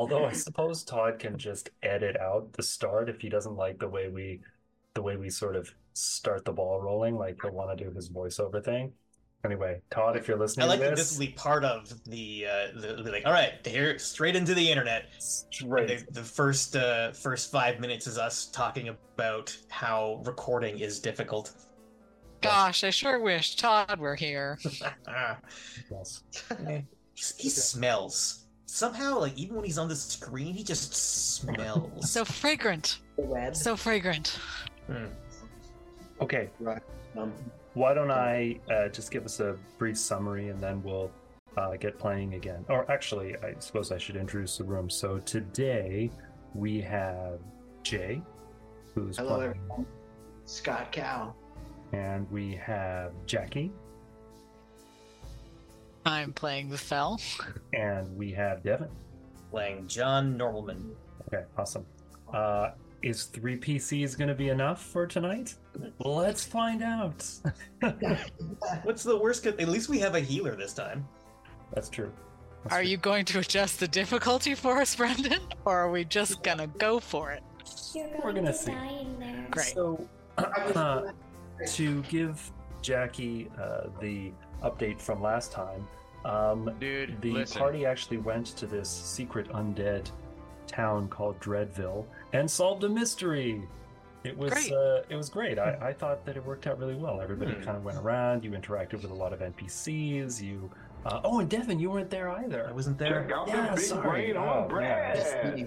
Although I suppose Todd can just edit out the start if he doesn't like the way we the way we sort of start the ball rolling, like he'll want to do his voiceover thing. Anyway, Todd, if you're listening I like to that this, this will be part of the uh the, the like all right, here straight into the internet. straight. The, the first uh first five minutes is us talking about how recording is difficult. Gosh, I sure wish Todd were here. Yes. he, he smells. Somehow, like even when he's on the screen, he just smells. So fragrant. Web. So fragrant. Hmm. Okay, Right. Um, why don't I uh, just give us a brief summary and then we'll uh, get playing again. Or actually, I suppose I should introduce the room. So today we have Jay, who's hello, playing, everyone. Scott Cow. and we have Jackie, I'm playing the fell. and we have Devin. Playing John Normalman. Okay, awesome. Uh, is three PCs going to be enough for tonight? Let's find out. What's the worst? co- At least we have a healer this time. That's true. That's Are true. you going to adjust the difficulty for us, Brendan? Or are we just gonna go for it? You're going We're gonna see. die in there. Great. So, uh, to give Jackie uh, the update from last time, um, Dude, the listen. party actually went to this secret undead town called Dreadville and solved a mystery. It was Great. Uh, it was great. I, I thought that it worked out really well. Everybody Hmm. kind of went around. You interacted with a lot of NPCs. You uh, oh, and Devin, you weren't there either. I wasn't there. Check out Yeah, this big sorry. brain Oh, on yeah.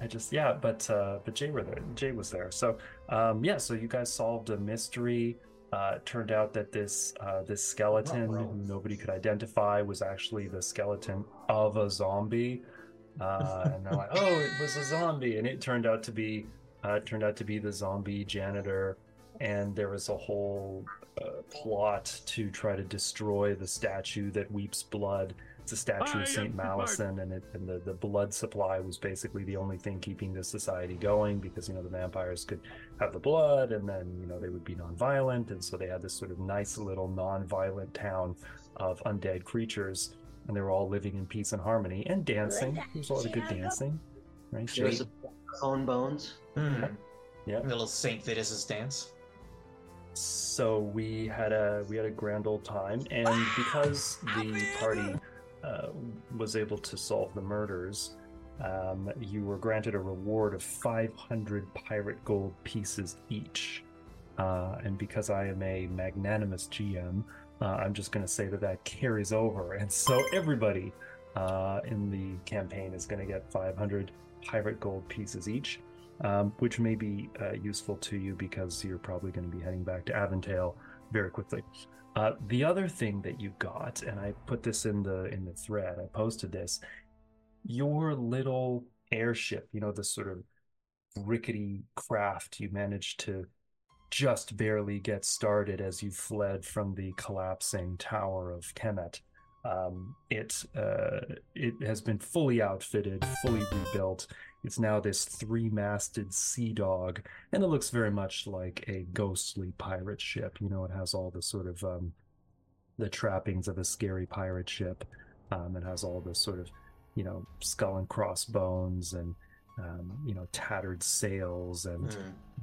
I just yeah, but uh, but Jay were there. Jay was there. So um, yeah, so you guys solved a mystery. Uh, it turned out that this uh, this skeleton who nobody could identify was actually the skeleton of a zombie. Uh, and they're like, oh, it was a zombie, and it turned out to be uh, turned out to be the zombie janitor. And there was a whole uh, plot to try to destroy the statue that weeps blood. It's a statue I of Saint am Malison, and it and the, the blood supply was basically the only thing keeping the society going because you know the vampires could have the blood, and then you know they would be non-violent, and so they had this sort of nice little non-violent town of undead creatures, and they were all living in peace and harmony and dancing. There was a lot of good dancing, right? There's Jay? a clone bones. Hmm. Yeah. Little Saint Vitus's dance. so we had a we had a grand old time and because the party uh, was able to solve the murders um, you were granted a reward of 500 pirate gold pieces each uh, and because i am a magnanimous gm uh, i'm just going to say that that carries over and so everybody uh, in the campaign is going to get 500 pirate gold pieces each um, which may be uh, useful to you because you're probably going to be heading back to Avondale very quickly. Uh, the other thing that you got, and I put this in the in the thread, I posted this. Your little airship, you know, the sort of rickety craft, you managed to just barely get started as you fled from the collapsing tower of Kemet. Um, it uh, it has been fully outfitted, fully rebuilt. It's now this three-masted sea dog, and it looks very much like a ghostly pirate ship. You know, it has all the sort of um, the trappings of a scary pirate ship. Um, it has all the sort of, you know, skull and crossbones, and um, you know, tattered sails, and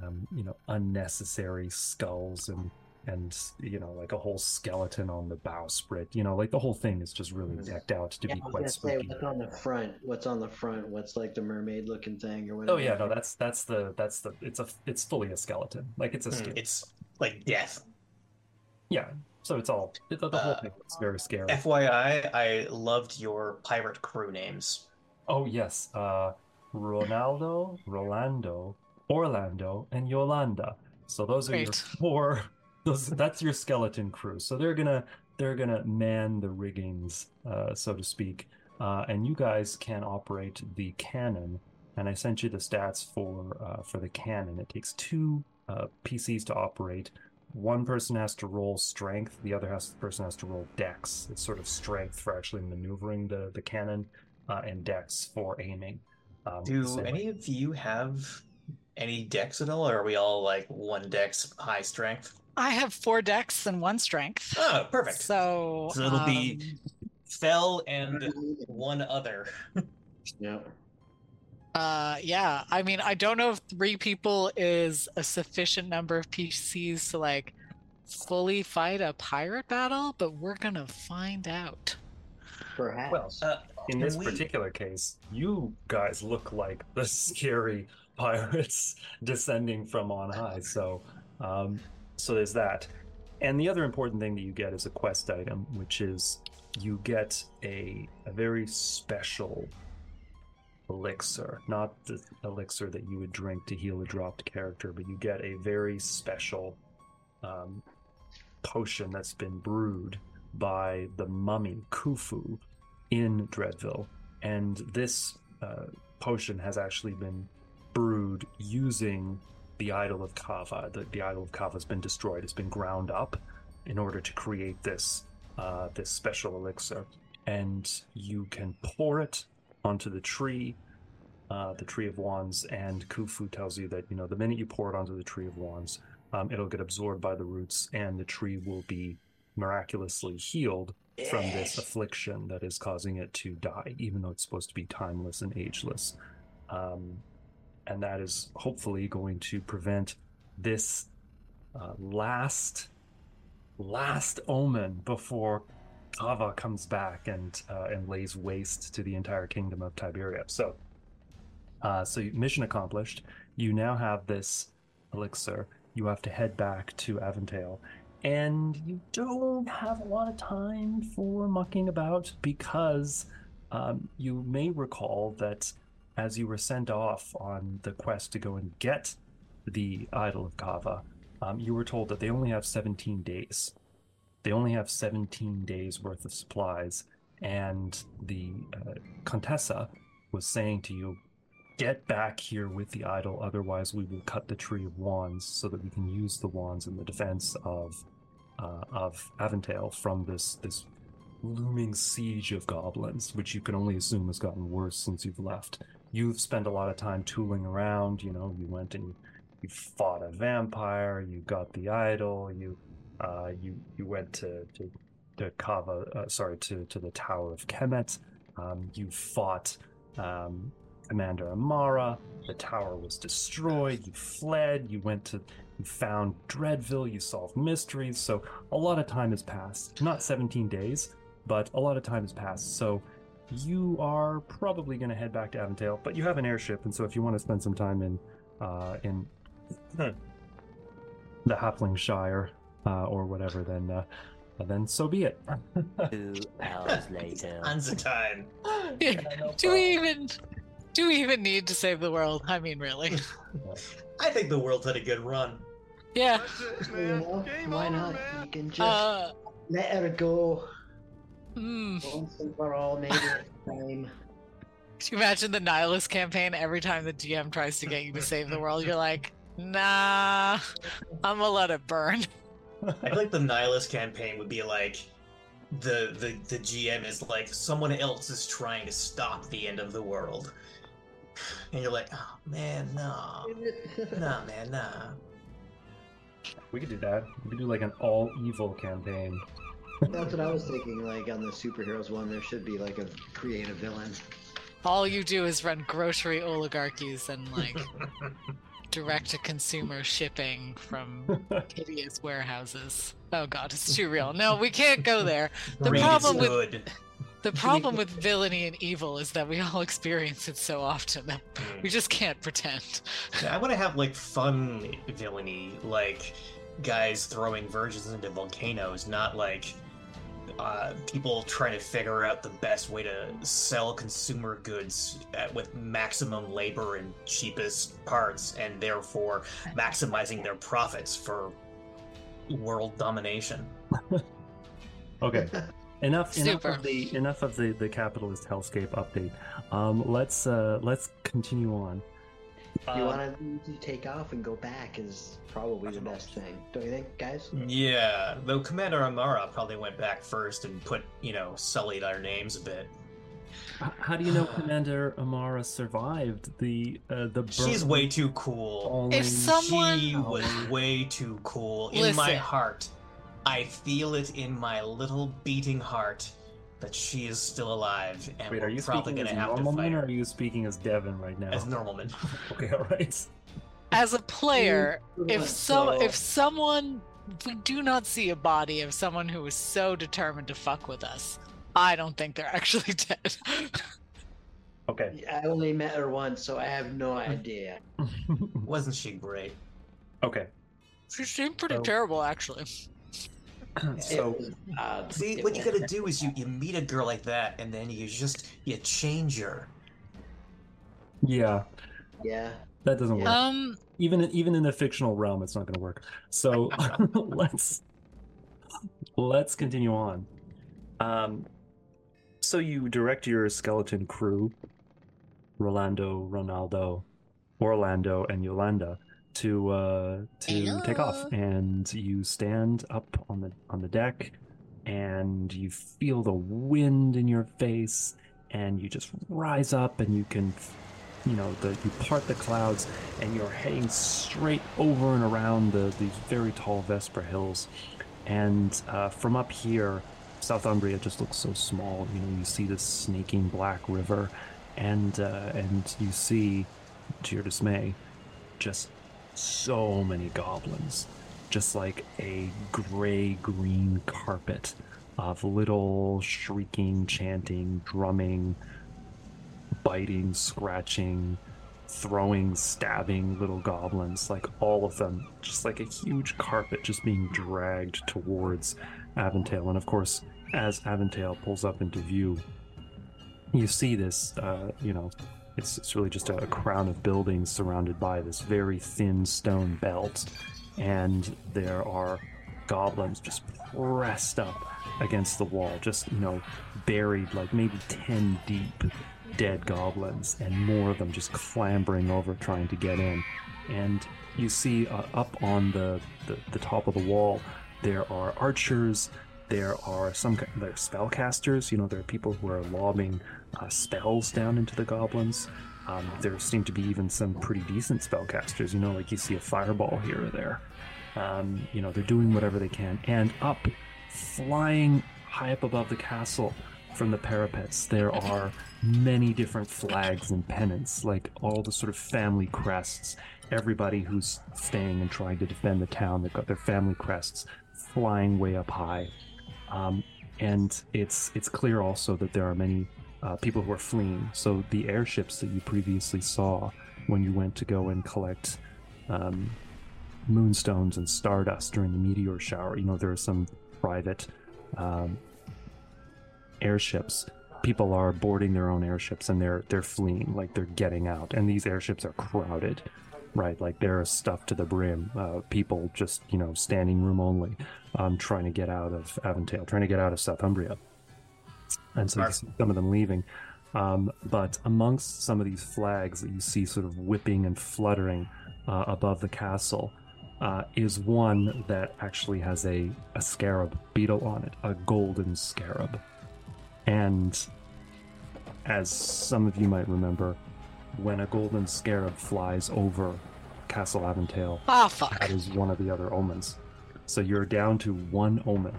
um, you know, unnecessary skulls, and and you know, like a whole skeleton on the bowsprit. You know, like the whole thing is just really Mhm. decked out to Yeah, be I was quite gonna say what's on the front. What's on the front? What's like the mermaid looking thing or whatever? Oh yeah, no, that's that's the that's the it's a it's fully a skeleton. Like it's a skin. It's like death. yeah. So it's all the, the whole Uh, thing is very scary. FYI, I loved your pirate crew names. oh yes, uh, Ronaldo, Rolando, Orlando, and Yolanda. So those are your four. Those that's your skeleton crew. So they're gonna they're gonna man the riggings, uh, so to speak. Uh, and you guys can operate the cannon. And I sent you the stats for uh, for the cannon. It takes two uh, PCs to operate. One person has to roll strength. The other has person has to roll dex. It's sort of strength for actually maneuvering the the cannon, uh, and dex for aiming. Um, Do so- any of you have any dex at all, or are we all like one dex high strength? I have four decks and one strength. Oh, perfect. So, So it'll be um, Fell and one other. Yeah. Uh, yeah. I mean, I don't know if three people is a sufficient number of PCs to like fully fight a pirate battle, but we're gonna find out. Perhaps. Well, Uh, In this we- particular case, you guys look like the scary pirates descending from on high. So, um, so there's that. And the other important thing that you get is a quest item, which is you get a a very special elixir, not the elixir that you would drink to heal a dropped character, but you get a very special um, potion that's been brewed by the mummy Khufu in Dreadville, and this uh, potion has actually been brewed using the idol of Kava. The, the idol of Kava has been destroyed; it's been ground up in order to create this uh, this special elixir, and you can pour it onto the tree, uh, the tree of wands. And Khufu tells you that you know the minute you pour it onto the tree of wands, um, it'll get absorbed by the roots, and the tree will be miraculously healed from this affliction that is causing it to die, even though it's supposed to be timeless and ageless. Um, and that is hopefully going to prevent this uh, last, last omen before Kava comes back and uh, and lays waste to the entire kingdom of Tiberia. So, uh, so mission accomplished. You now have this elixir. You have to head back to Aventale and you don't have a lot of time for mucking about because um, you may recall that as you were sent off on the quest to go and get the idol of Kava, um, you were told that they only have 17 days. They only have 17 days worth of supplies, and the uh, Contessa was saying to you, Get back here with the idol, otherwise we will cut the tree of wands so that we can use the wands in the defense of uh, of Aventale from this this looming siege of goblins, which you can only assume has gotten worse since you've left. You've spent a lot of time tooling around. You know, you went and you fought a vampire. You got the idol. You uh, you you went to to, to Kava. Uh, sorry, to to the Tower of Kemet. Um, you fought um, Commander Amara. The tower was destroyed. You fled. You went to you found Dreadville, you solved mysteries, so a lot of time has passed. Not 17 days, but a lot of time has passed. So you are probably going to head back to Aventale, but you have an airship, and so if you want to spend some time in uh, in the Haplingshire uh, or whatever, then uh, then so be it. Two hours later. Tons of time. do we even do we even need to save the world? I mean, really? I think the world's had a good run. Yeah. You know, why not? You can just Uh, let her go mm. once and for all. Maybe it's time. Could you imagine the Nihilist campaign? Every time the GM tries to get you to save the world, you're like, nah, I'm gonna let it burn. I feel like the Nihilist campaign would be like the the the GM is like someone else is trying to stop the end of the world, and you're like, oh man, no, nah, man, nah. We could do that. We could do like an all evil campaign. That's what I was thinking. Like on the superheroes one, there should be like a creative villain. All you do is run grocery oligarchies and like direct to consumer shipping from hideous warehouses. Oh god, it's too real. No, we can't go there. The Greed is problem with good. the problem with villainy and evil is that we all experience it so often that Mm. we just can't pretend. I want to have like fun villainy, like guys throwing virgins into volcanoes, not like uh, people trying to figure out the best way to sell consumer goods at, with maximum labor and cheapest parts, and therefore maximizing their profits for world domination. Okay. Enough, enough of the enough of the, the capitalist hellscape update. Um, let's uh, let's continue on. If you Uh, want to take off and go back is probably the best thing, don't you think, guys? Yeah, though Commander Amara probably went back first and put, you know, sullied our names a bit. how do you know Commander Amara survived the uh, the? She's way too cool. falling- If someone- She was way too cool. In my Listen. heart, I feel it in my little beating heart that she is still alive, and Wait, we're are you probably speaking gonna as have to fight man, or her are you speaking as Devin right now? as Normalman. Okay, all right. As a player, if some So- if someone we do not see a body of someone who is so determined to fuck with us, I don't think they're actually dead. Okay. I only met her once, so I have no idea. Wasn't she great? okay. she seemed pretty So- terrible, actually. So it was odd. See, what you gotta do is you, you meet a girl like that, and then you just you change her. yeah, Yeah. that doesn't work. Um, even even in the fictional realm, it's not going to work. So let's let's continue on. Um, so you direct your skeleton crew, Rolando, Ronaldo, Orlando, and Yolanda, to uh, to take off, and you stand up on the on the deck, and you feel the wind in your face, and you just rise up, and you can. You know, the you part the clouds, and you're heading straight over and around the these very tall Vesper hills. And uh, from up here, Southumbria just looks so small. You know, you see this snaking black river, and uh, and you see, to your dismay, just so many goblins, just like a gray green carpet of little shrieking, chanting, drumming, biting, scratching, throwing, stabbing little goblins, like all of them, just like a huge carpet just being dragged towards Aventail. And of course, as Aventail pulls up into view, you see this, uh, you know, it's, it's really just a, a crown of buildings surrounded by this very thin stone belt. And there are goblins just pressed up against the wall, just, you know, buried like maybe 10 deep dead goblins, and more of them just clambering over trying to get in. And you see uh, up on the, the, the top of the wall, there are archers, there are some there are spellcasters, you know, there are people who are lobbing uh, spells down into the goblins. Um, there seem to be even some pretty decent spellcasters, you know, like you see a fireball here or there. Um, you know, they're doing whatever they can. And up, flying high up above the castle from the parapets, there are many different flags and pennants, like all the sort of family crests. Everybody who's staying and trying to defend the town, they've got their family crests flying way up high. Um, and it's it's clear also that there are many uh, people who are fleeing. So the airships that you previously saw when you went to go and collect um, moonstones and stardust during the meteor shower, you know, there are some private um, airships. People are boarding their own airships and they're they're fleeing, like they're getting out. And these airships are crowded, right? Like they're stuffed to the brim. Uh, people just you know standing room only, um, trying to get out of Aventail, trying to get out of Southumbria. And so you see some of them leaving. Um, but amongst some of these flags that you see sort of whipping and fluttering uh, above the castle uh, is one that actually has a, a scarab beetle on it, a golden scarab. And as some of you might remember, when a golden scarab flies over Castle Aventail, Ah, fuck. that is one of the other omens. So you're down to one omen,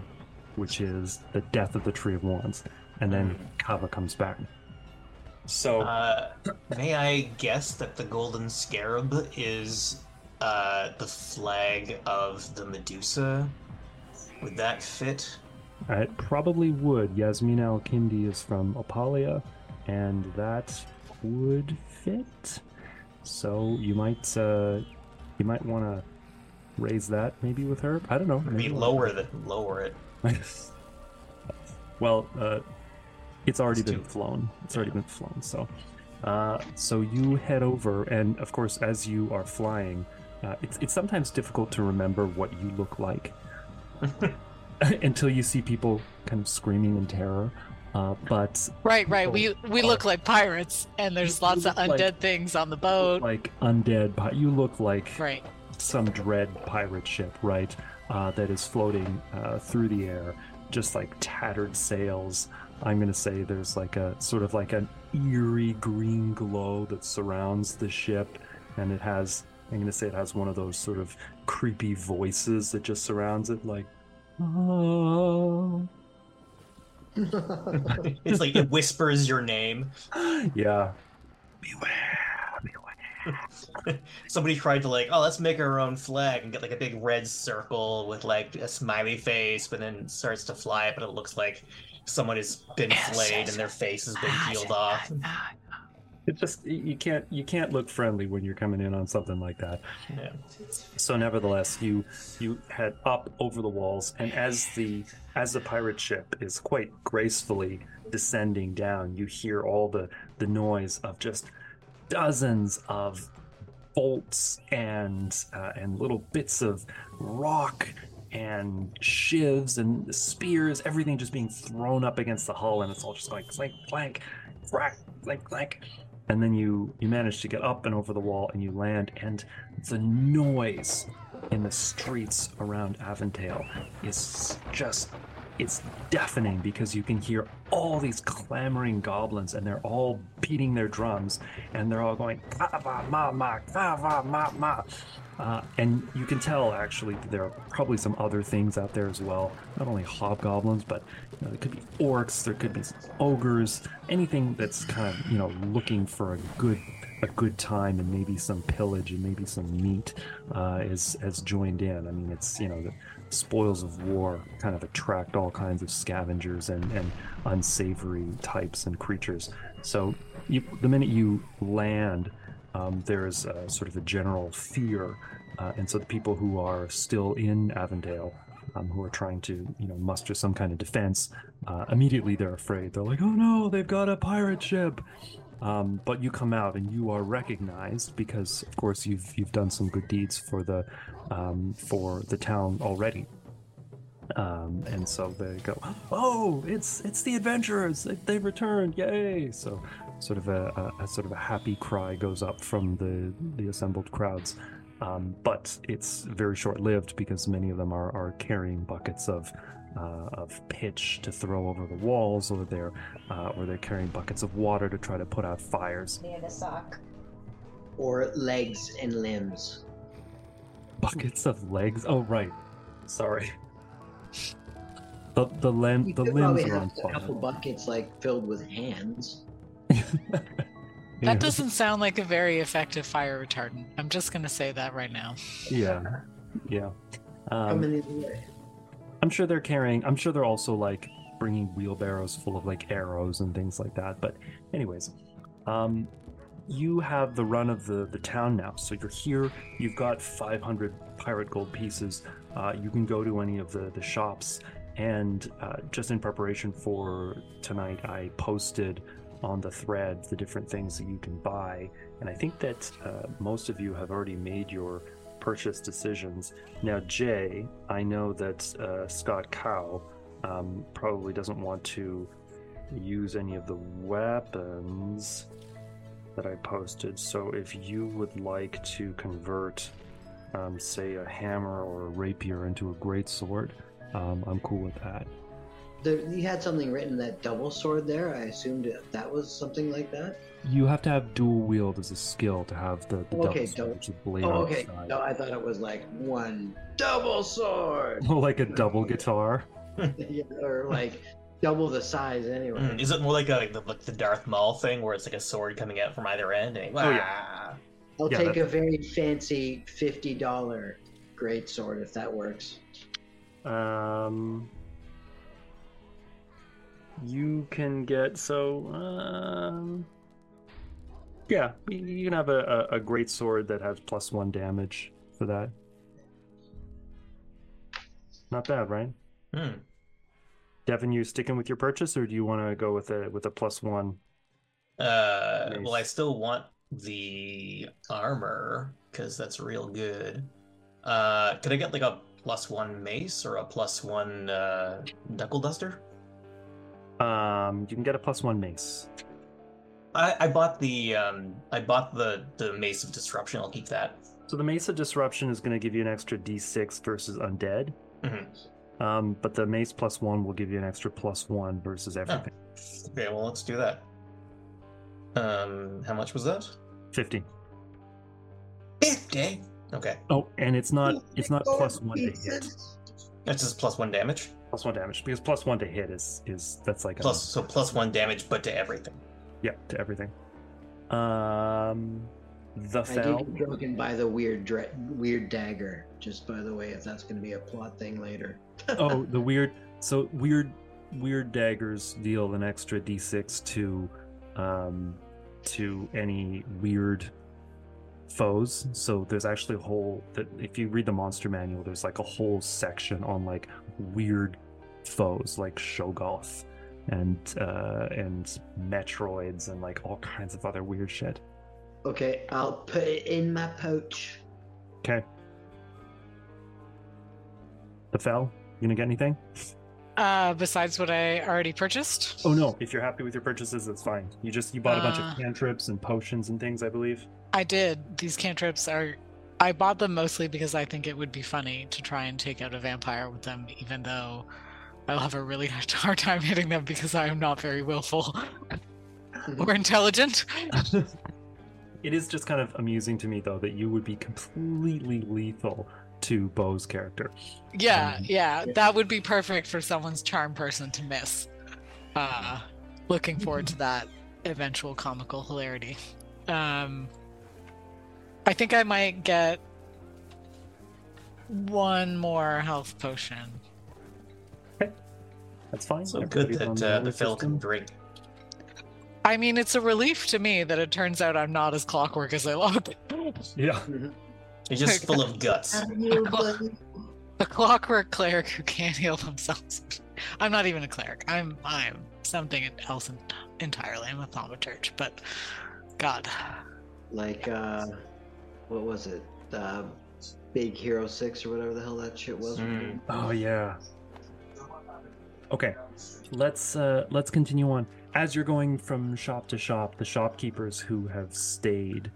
which is the death of the Tree of Wands, and then Kava comes back. So Uh, may I guess that the golden scarab is uh, the flag of the Medusa? Would that fit? it probably would. Yasmina Al-Kindi is from Opalia, and that would fit. So you might uh, you might want to raise that maybe with her. I don't know. Maybe maybe lower the lower it. well, uh, it's already It's been too- flown. It's already yeah. been flown. So, uh, so you head over, and of course, as you are flying, uh, it's it's sometimes difficult to remember what you look like until you see people kind of screaming in terror. Uh, but Right, right. We we are- look like pirates, and there's lots of look like- undead things on the boat. like undead, you look like Right. some dread pirate ship, right? Uh, that is floating uh, through the air, just like tattered sails. I'm gonna say there's like a sort of like an eerie green glow that surrounds the ship, and it has. I'm gonna say it has one of those sort of creepy voices that just surrounds it, like. "Ah." it's like it whispers your name. yeah. Beware. Somebody tried to like, oh, let's make our own flag and get like a big red circle with like a smiley face, but then starts to fly, but it looks like someone has been flayed and their face has been peeled off. Ah, ah, ah, It just you can't you can't look friendly when you're coming in on something like that. Yeah. So nevertheless, you you head up over the walls, and as the as the pirate ship is quite gracefully descending down, you hear all the the noise of just dozens of bolts and uh, and little bits of rock and shivs and spears, everything just being thrown up against the hull, and it's all just going clank, clank, crack, clank, clank. And then you you manage to get up and over the wall, and you land, and the noise in the streets around Avondale is just it's deafening because you can hear all these clamoring goblins and they're all beating their drums and they're all going kava ma ma kava ma ma uh, and you can tell actually that there are probably some other things out there as well not only hobgoblins but you know, there could be orcs there could be ogres anything that's kind of you know looking for a good a good time and maybe some pillage and maybe some meat uh, is has joined in. I mean, it's you know the spoils of war kind of attract all kinds of scavengers and, and unsavory types and creatures. So you, the minute you land, um, there's a, sort of a general fear, uh, and so the people who are still in Avondale. Um, who are trying to, you know, muster some kind of defense? Uh, immediately, they're afraid. They're like, "Oh no, they've got a pirate ship!" Um, but you come out and you are recognized because, of course, you've you've done some good deeds for the um, for the town already. Um, and so they go, "Oh, it's it's the adventurers! They, they've returned! Yay!" So, sort of a, a, a sort of a happy cry goes up from the the assembled crowds. Um, but it's very short-lived because many of them are, are carrying buckets of uh, of pitch to throw over the walls, or they're uh, or they're carrying buckets of water to try to put out fires. And a sock. or legs and limbs. Buckets of legs. Oh right, sorry. The the limb You the limbs are have on a couple buckets like filled with hands. That doesn't sound like a very effective fire retardant. I'm just gonna say that right now. Yeah, yeah. Um, Coming in there. I'm sure they're carrying. I'm sure they're also like bringing wheelbarrows full of like arrows and things like that. But, anyways, um, you have the run of the the town now. So you're here. You've got 500 pirate gold pieces. Uh, you can go to any of the the shops. And uh, just in preparation for tonight, I posted on the thread the different things that you can buy. And I think that uh, most of you have already made your purchase decisions. Now, Jay, I know that uh, Scott Cow um, probably doesn't want to use any of the weapons that I posted. So, if you would like to convert, um, say, a hammer or a rapier into a great sword, um, I'm cool with that. There, you had something written that double sword there. I assumed that was something like that. You have to have dual wield as a skill to have the, the Okay, double sword, which blade Oh, okay. the. No, I thought it was like one double sword, like a double guitar. Yeah, or like double the size anyway. Mm, Is it more like a, like the, like the Darth Maul thing where it's like a sword coming out from either end? And, Oh, yeah. I'll Yeah, take that's- a very fancy fifty dollar great sword if that works. Um, you can get so um, yeah, you, can have a, a, a great sword that has plus one damage for that. Not bad, right? Hmm. Devin, you sticking with your purchase, or do you want to go with a with a plus one? Uh, well, I still want the armor because that's real good. Uh, could I get like a plus one mace or a plus one uh, knuckle duster? Um, you can get a plus one mace. I, I bought the um, I bought the the mace of disruption. I'll keep that. So the mace of disruption is going to give you an extra d6 versus undead. Mhm. Um, but the mace plus one will give you an extra plus one versus everything. Okay, well let's do that. Um, how much was that? Fifty. Fifty. Okay, Oh, and it's not it's not plus one to hit. That's just plus one damage. Plus one damage because plus one to hit is is that's like a- Plus, so plus one damage, but to everything. yeah to everything. Um, the I fell. did get drunken by the weird dra- weird dagger. Just by the way, if that's going to be a plot thing later. oh, the weird. So weird, weird daggers deal an extra d6 to, um, to any weird foes. So there's actually a whole that if you read the monster manual, there's like a whole section on like weird foes like Shoggoth and uh and Metroids and like all kinds of other weird shit. Okay, I'll put it in my pouch. Okay. The fell. You gonna get anything? Uh, besides what I already purchased. Oh no! If you're happy with your purchases, that's fine. You just you bought a bunch Uh. of cantrips and potions and things, I believe. I did. These cantrips are. I bought them mostly because I think it would be funny to try and take out a vampire with them, even though I'll have a really hard time hitting them because I am not very willful or intelligent. It is just kind of amusing to me though that you would be completely lethal to Bo's character. Yeah, Um, yeah, that would be perfect for someone's charm person to miss. Uh, looking forward to that eventual comical hilarity. Um, I think I might get one more health potion. That's fine. So good Everybody's on that uh, the roller Phil can drink. I mean, it's a relief to me that it turns out I'm not as clockwork as I look. Yeah. He's just full of guts. Have? A clockwork cleric who can't heal themselves. I'm not even a cleric. I'm I'm something else entirely. I'm a thaumaturge, but God, like, uh, what was it? Uh, Big Hero 6 or whatever the hell that shit was. Mm. Oh yeah. Okay. Let's uh let's continue on. As you're going from shop to shop, the shopkeepers who have stayed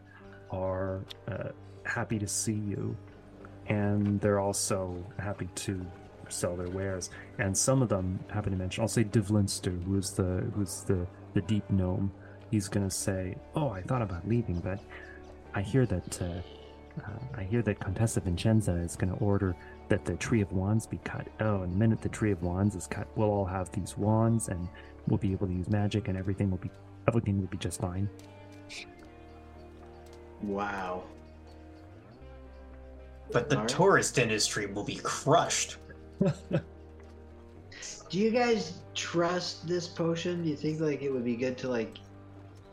are uh, happy to see you, and they're also happy to sell their wares. And some of them happen to mention. I'll say Divlinster, who's the who's the the deep gnome. He's gonna say, "Oh, I thought about leaving, but I hear that uh, uh, I hear that Contessa Vincenza is gonna order that the tree of wands be cut. Oh, and the minute the tree of wands is cut, we'll all have these wands, and we'll be able to use magic, and everything will be everything will be just fine." Wow. But the Alright. tourist industry will be crushed. Do you guys trust this potion? Do you think like it would be good to like?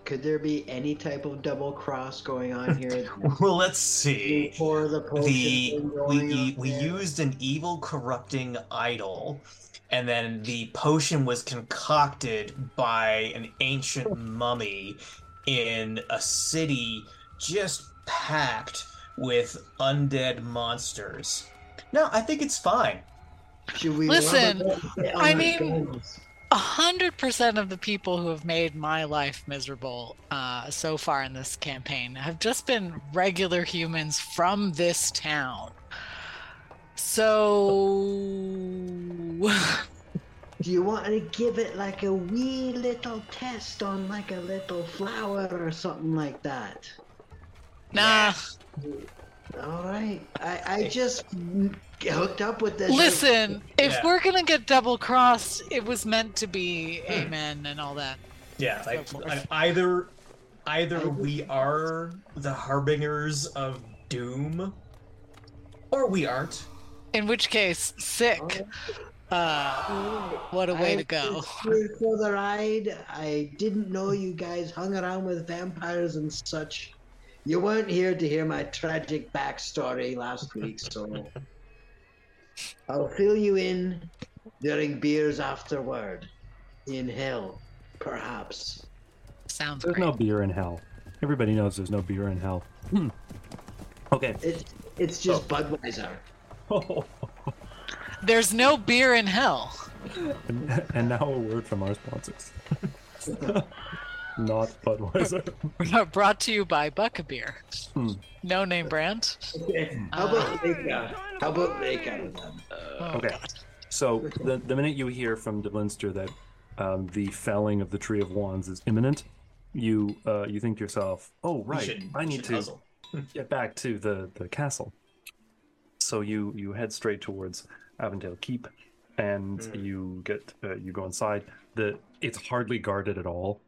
Could there be any type of double cross going on here? Well, let's see. Before the potion The we we there? used an evil corrupting idol, and then the potion was concocted by an ancient mummy in a city just packed with undead monsters. No, I think it's fine. Should we Listen, rub it on I mean- guns? A hundred percent of the people who have made my life miserable uh, so far in this campaign have just been regular humans from this town. So Do you want to give it like a wee little test on like a little flower or something like that? nah. All right. I, I just hooked up with this. Listen, if Yeah. we're gonna get double crossed, it was meant to be amen and all that. Yeah, like So forth. like, either either we are the harbingers of doom, or we aren't. In which case, sick. Uh, what a way to I've go. been here for the ride. I didn't know you guys hung around with vampires and such. You weren't here to hear my tragic backstory last week, so I'll fill you in during beers afterward. In hell, perhaps. Sounds There's great. no beer in hell. Everybody knows there's no beer in hell. Hmm. Okay. It's it's just Budweiser. Oh. There's no beer in hell. and, and now a word from our sponsors. Not Budweiser. Brought to you by Buckabeer. Hmm. No name brand. Okay. How about Lake How about Lake Oh, Okay. God. So the the minute you hear from Deblinster that um, the felling of the tree of wands is imminent, you uh, you think to yourself, "Oh right, should- I need to hustle. get back to the the castle." So you you head straight towards Avondale Keep, and Mm. you get uh, you go inside. The it's hardly guarded at all.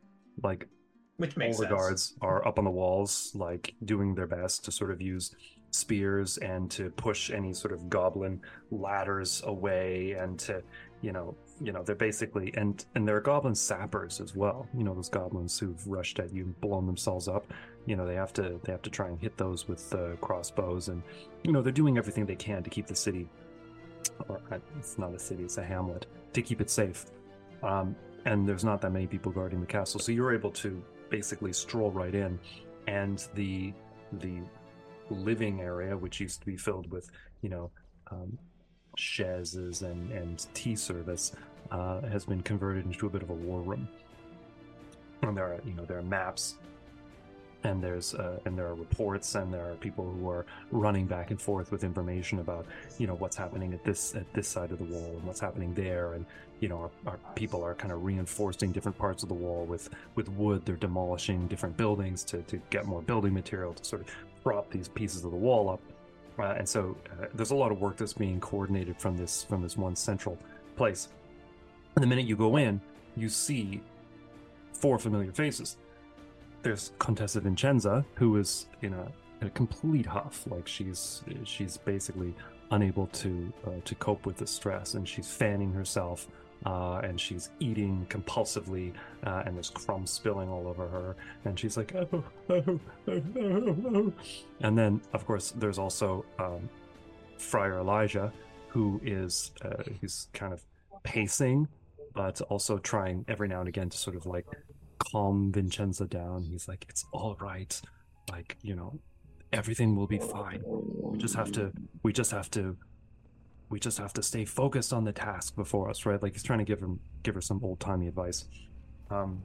Like Which all makes the sense. guards are up on the walls, like doing their best to sort of use spears and to push any sort of goblin ladders away and to you know you know they're basically and and there are goblin sappers as well. You know those goblins who've rushed at you and blown themselves up. You know they have to they have to try and hit those with uh, crossbows and you know they're doing everything they can to keep the city or uh, it's not a city it's a hamlet to keep it safe. Um, and there's not that many people guarding the castle. So you're able to basically stroll right in and the the living area which used to be filled with you know um, chaises and and tea service uh, has been converted into a bit of a war room. And there are you know there are maps and there's uh, and there are reports and there are people who are running back and forth with information about you know what's happening at this at this side of the wall and what's happening there. And you know our, our people are kind of reinforcing different parts of the wall with with wood. They're demolishing different buildings to to get more building material to sort of prop these pieces of the wall up. Uh, and so uh, there's a lot of work that's being coordinated from this from this one central place. And the minute you go in you see four familiar faces there's Contessa Vincenza, who is in a, in a complete huff. Like she's she's basically unable to uh, to cope with the stress, and she's fanning herself, uh, and she's eating compulsively, uh, and there's crumbs spilling all over her, and she's like, oh, oh, oh, oh, oh, oh." and then of course there's also um, Friar Elijah, who is uh, he's kind of pacing, but also trying every now and again to sort of like calm Vincenza down. He's like, "It's all right. Like, you know, everything will be fine. We just have to. We just have to. We just have to stay focused on the task before us, right? Like he's trying to give him give her some old timey advice. Um,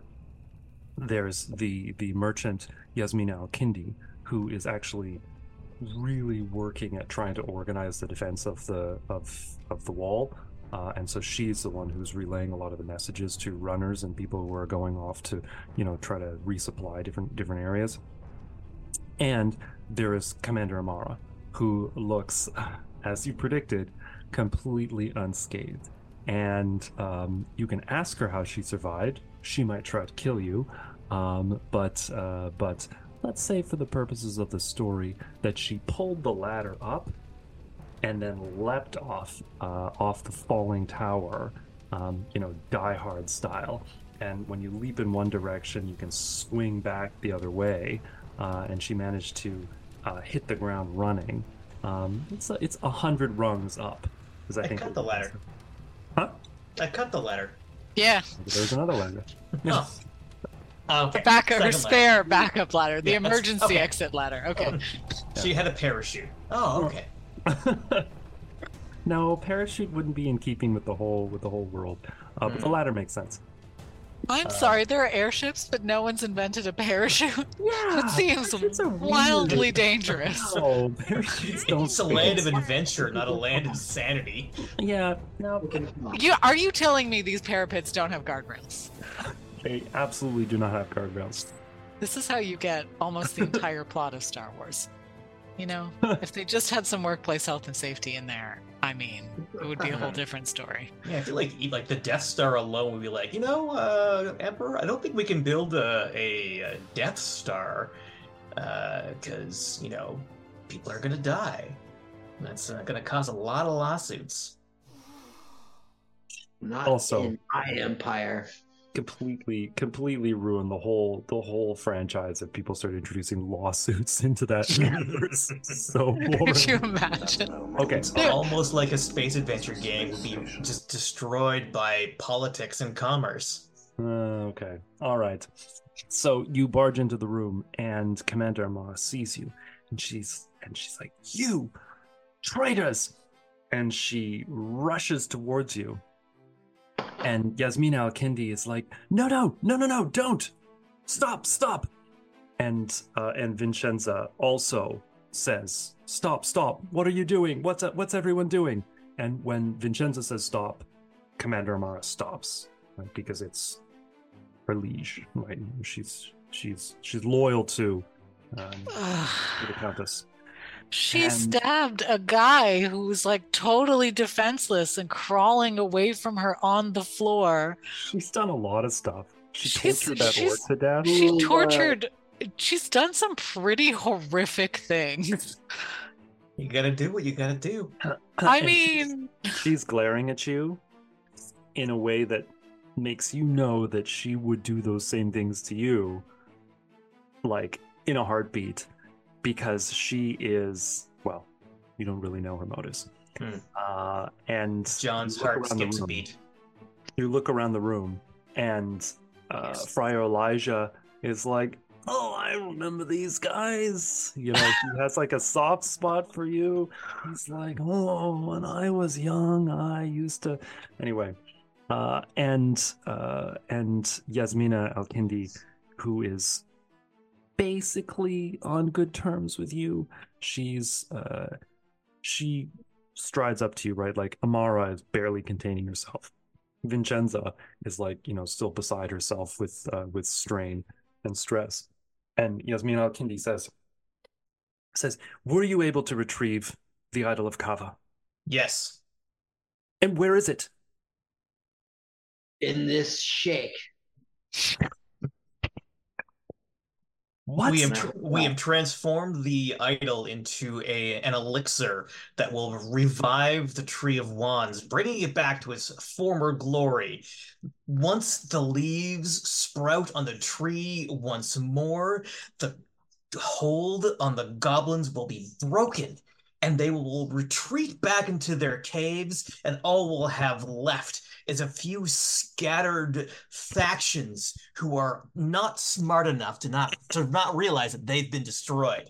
there's the the merchant Yasmina Al Kindi, who is actually really working at trying to organize the defense of the of of the wall. Uh, and so she's the one who's relaying a lot of the messages to runners and people who are going off to, you know, try to resupply different different areas. And there is Commander Amara, who looks, as you predicted, completely unscathed. And um, you can ask her how she survived. She might try to kill you, um, but uh, but let's say for the purposes of the story that she pulled the ladder up and then leapt off uh, off the falling tower, um, you know, Die Hard style. And when you leap in one direction, you can swing back the other way. Uh, and she managed to uh, hit the ground running. Um, it's a, it's a hundred rungs up. 'cause I think cut the ladder. Huh? I cut the ladder. Yeah, There's another ladder. Oh. Oh, okay. back her spare ladder. backup ladder, the Yeah, emergency okay. exit ladder. Okay. She had a parachute. Oh, okay. no, parachute wouldn't be in keeping with the whole with the whole world. Uh, but the Hmm. ladder makes sense. I'm Uh, sorry, there are airships, but no one's invented a parachute. Yeah, That seems parachutes are weird. wildly dangerous. No, parachutes don't. It's a land of adventure, not a land of sanity. Yeah, no, You are you telling me these parapets don't have guardrails? they absolutely do not have guardrails. This is how you get almost the entire plot of Star Wars. You know, if they just had some workplace health and safety in there, I mean, it would be a whole different story. Yeah, I feel like like the Death Star alone would be like, you know, uh, Emperor, I don't think we can build a, a, a Death Star because you know people are gonna die. That's uh, gonna cause a lot of lawsuits. Not Also- in my empire. Completely, completely ruined the whole the whole franchise if people start introducing lawsuits into that universe. so Could you imagine? Okay, It's almost like a space adventure game would be just destroyed by politics and commerce. Uh, okay. All right. So you barge into the room, and Commander Amara sees you, and she's and she's like, "You traitors!" And she rushes towards you. And Yasmina Al Kindi is like, "No, no, no, no, no! Don't! Stop! Stop!" And uh, and Vincenza also says, "Stop! Stop! What are you doing? What's what's everyone doing?" And when Vincenza says stop, Commander Amara stops right, because it's her liege, right? She's she's she's loyal to um, to the countess. She And- stabbed a guy who was like totally defenseless and crawling away from her on the floor. She's done a lot of stuff. She She's- tortured that she's- orc to death. She Ooh, tortured. She's done some pretty horrific things. You gotta do what you gotta do. I And she's- mean, she's glaring at you in a way that makes you know that she would do those same things to you like in a heartbeat because she is well you don't really know her motives Hmm. uh, and John's heart skips a beat. you look around the room and uh, Yes. friar elijah is like oh i remember these guys you know he has like a soft spot for you he's like oh when i was young i used to anyway uh, and uh, and yasmina al-kindi who is basically on good terms with you she's uh, she strides up to you right like amara is barely containing herself Vincenza is like, you know, still beside herself with uh, with strain and stress. And Yasmin Al Kindi says says, Were you able to retrieve the idol of Kava? Yes. And where is it? In this shake. What? We have we have transformed the idol into a an elixir that will revive the tree of wands, bringing it back to its former glory. Once the leaves sprout on the tree once more, the hold on the goblins will be broken, and they will retreat back into their caves, and all we'll have left is a few scattered factions who are not smart enough to not to not realize that they've been destroyed.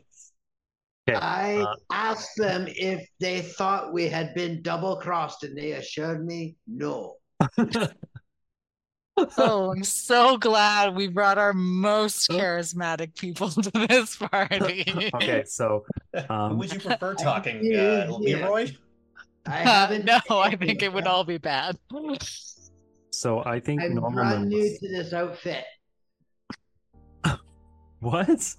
Okay, I uh, asked them if they thought we had been double crossed, and they assured me no. oh, I'm so glad we brought our most charismatic people to this party. okay, so um, would you prefer talking, Yeah, uh, yeah. Leroy? I Uh, haven't. no, I think it would all be bad. so I think I'm normal brand new members- to this outfit. What?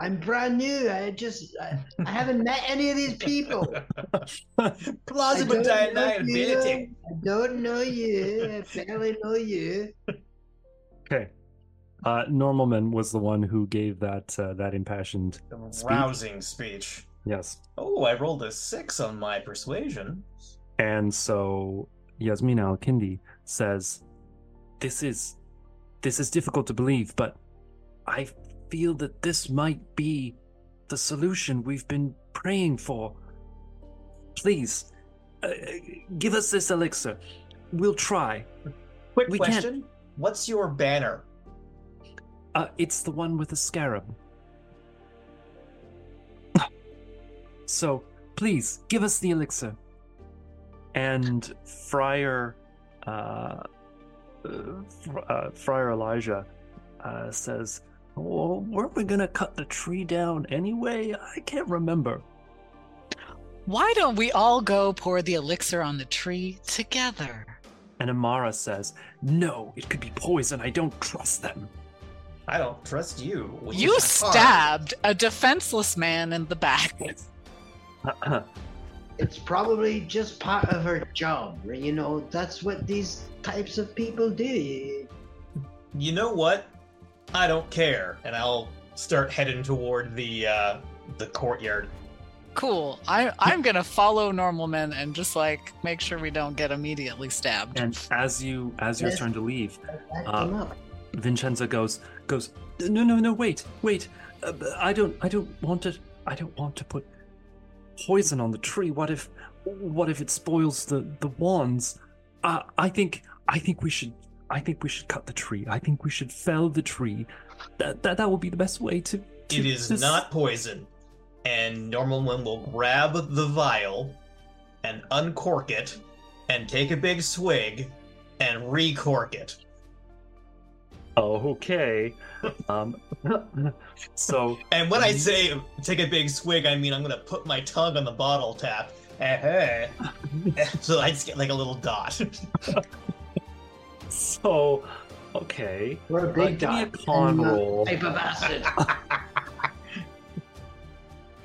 I'm brand new. I just I, I haven't met any of these people. Plausible I don't know deniability. you. I don't know you. I barely know you. Okay. Uh Normalman was the one who gave that uh, that impassioned Rousing speech. Yes. Oh, I rolled a six on my persuasion. And so Yasmina Al Kindi says, This is this is difficult to believe, but I feel that this might be the solution we've been praying for. Please, uh, give us this elixir. We'll try. Quick We can't- question: What's your banner? Uh, it's the one with the scarab. So, please, give us the elixir. And Friar, uh, uh, Fr- uh, Friar Elijah, uh, says, "Well, weren't we gonna cut the tree down anyway? I can't remember." Why don't we all go pour the elixir on the tree together? And Amara says, "No, it could be poison. I don't trust them." I don't trust you. You stabbed a defenseless man in the back. It's probably just part of her job. You know, that's what these types of people do. You know what? I don't care, and I'll start heading toward the uh, the courtyard. Cool. I I'm gonna follow Normalman and just like make sure we don't get immediately stabbed. and as you as your Yes. starting to leave, Uh. Vincenza goes goes no no no wait wait uh, I don't I don't want to I don't want to put poison on the tree? What if what if it spoils the the wands? Uh, I think I think we should I think we should cut the tree. I think we should fell the tree. That that, that will be the best way to, to It is not poison, and Normal One will grab the vial and uncork it, and take a big swig and recork it. Oh, okay um so And when I say take a big swig, I mean I'm gonna put my tongue on the bottle tap. Eh-heh. so I just get like a little dot. so okay We're a uh, big give me a con uh, roll Type of acid.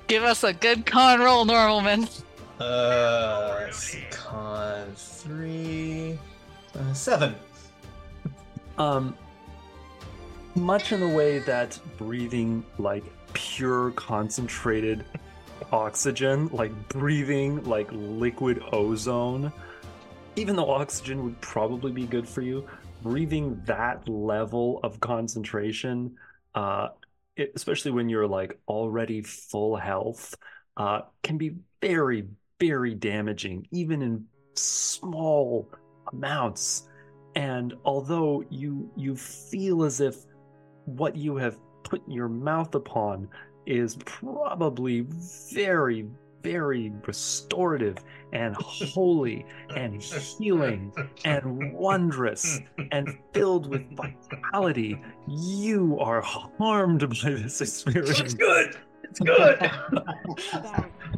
Give us a good con roll, Normalman. Uh, con three, uh, seven. Um, much in the way that breathing like pure concentrated oxygen, like breathing like liquid ozone, even though oxygen would probably be good for you, breathing that level of concentration, uh, it, especially when you're like already full health, uh, can be very, very damaging, even in small amounts. And although you you feel as if what you have put your mouth upon is probably very, very restorative and holy and healing and wondrous and filled with vitality, you are harmed by this experience. It's good. It's good.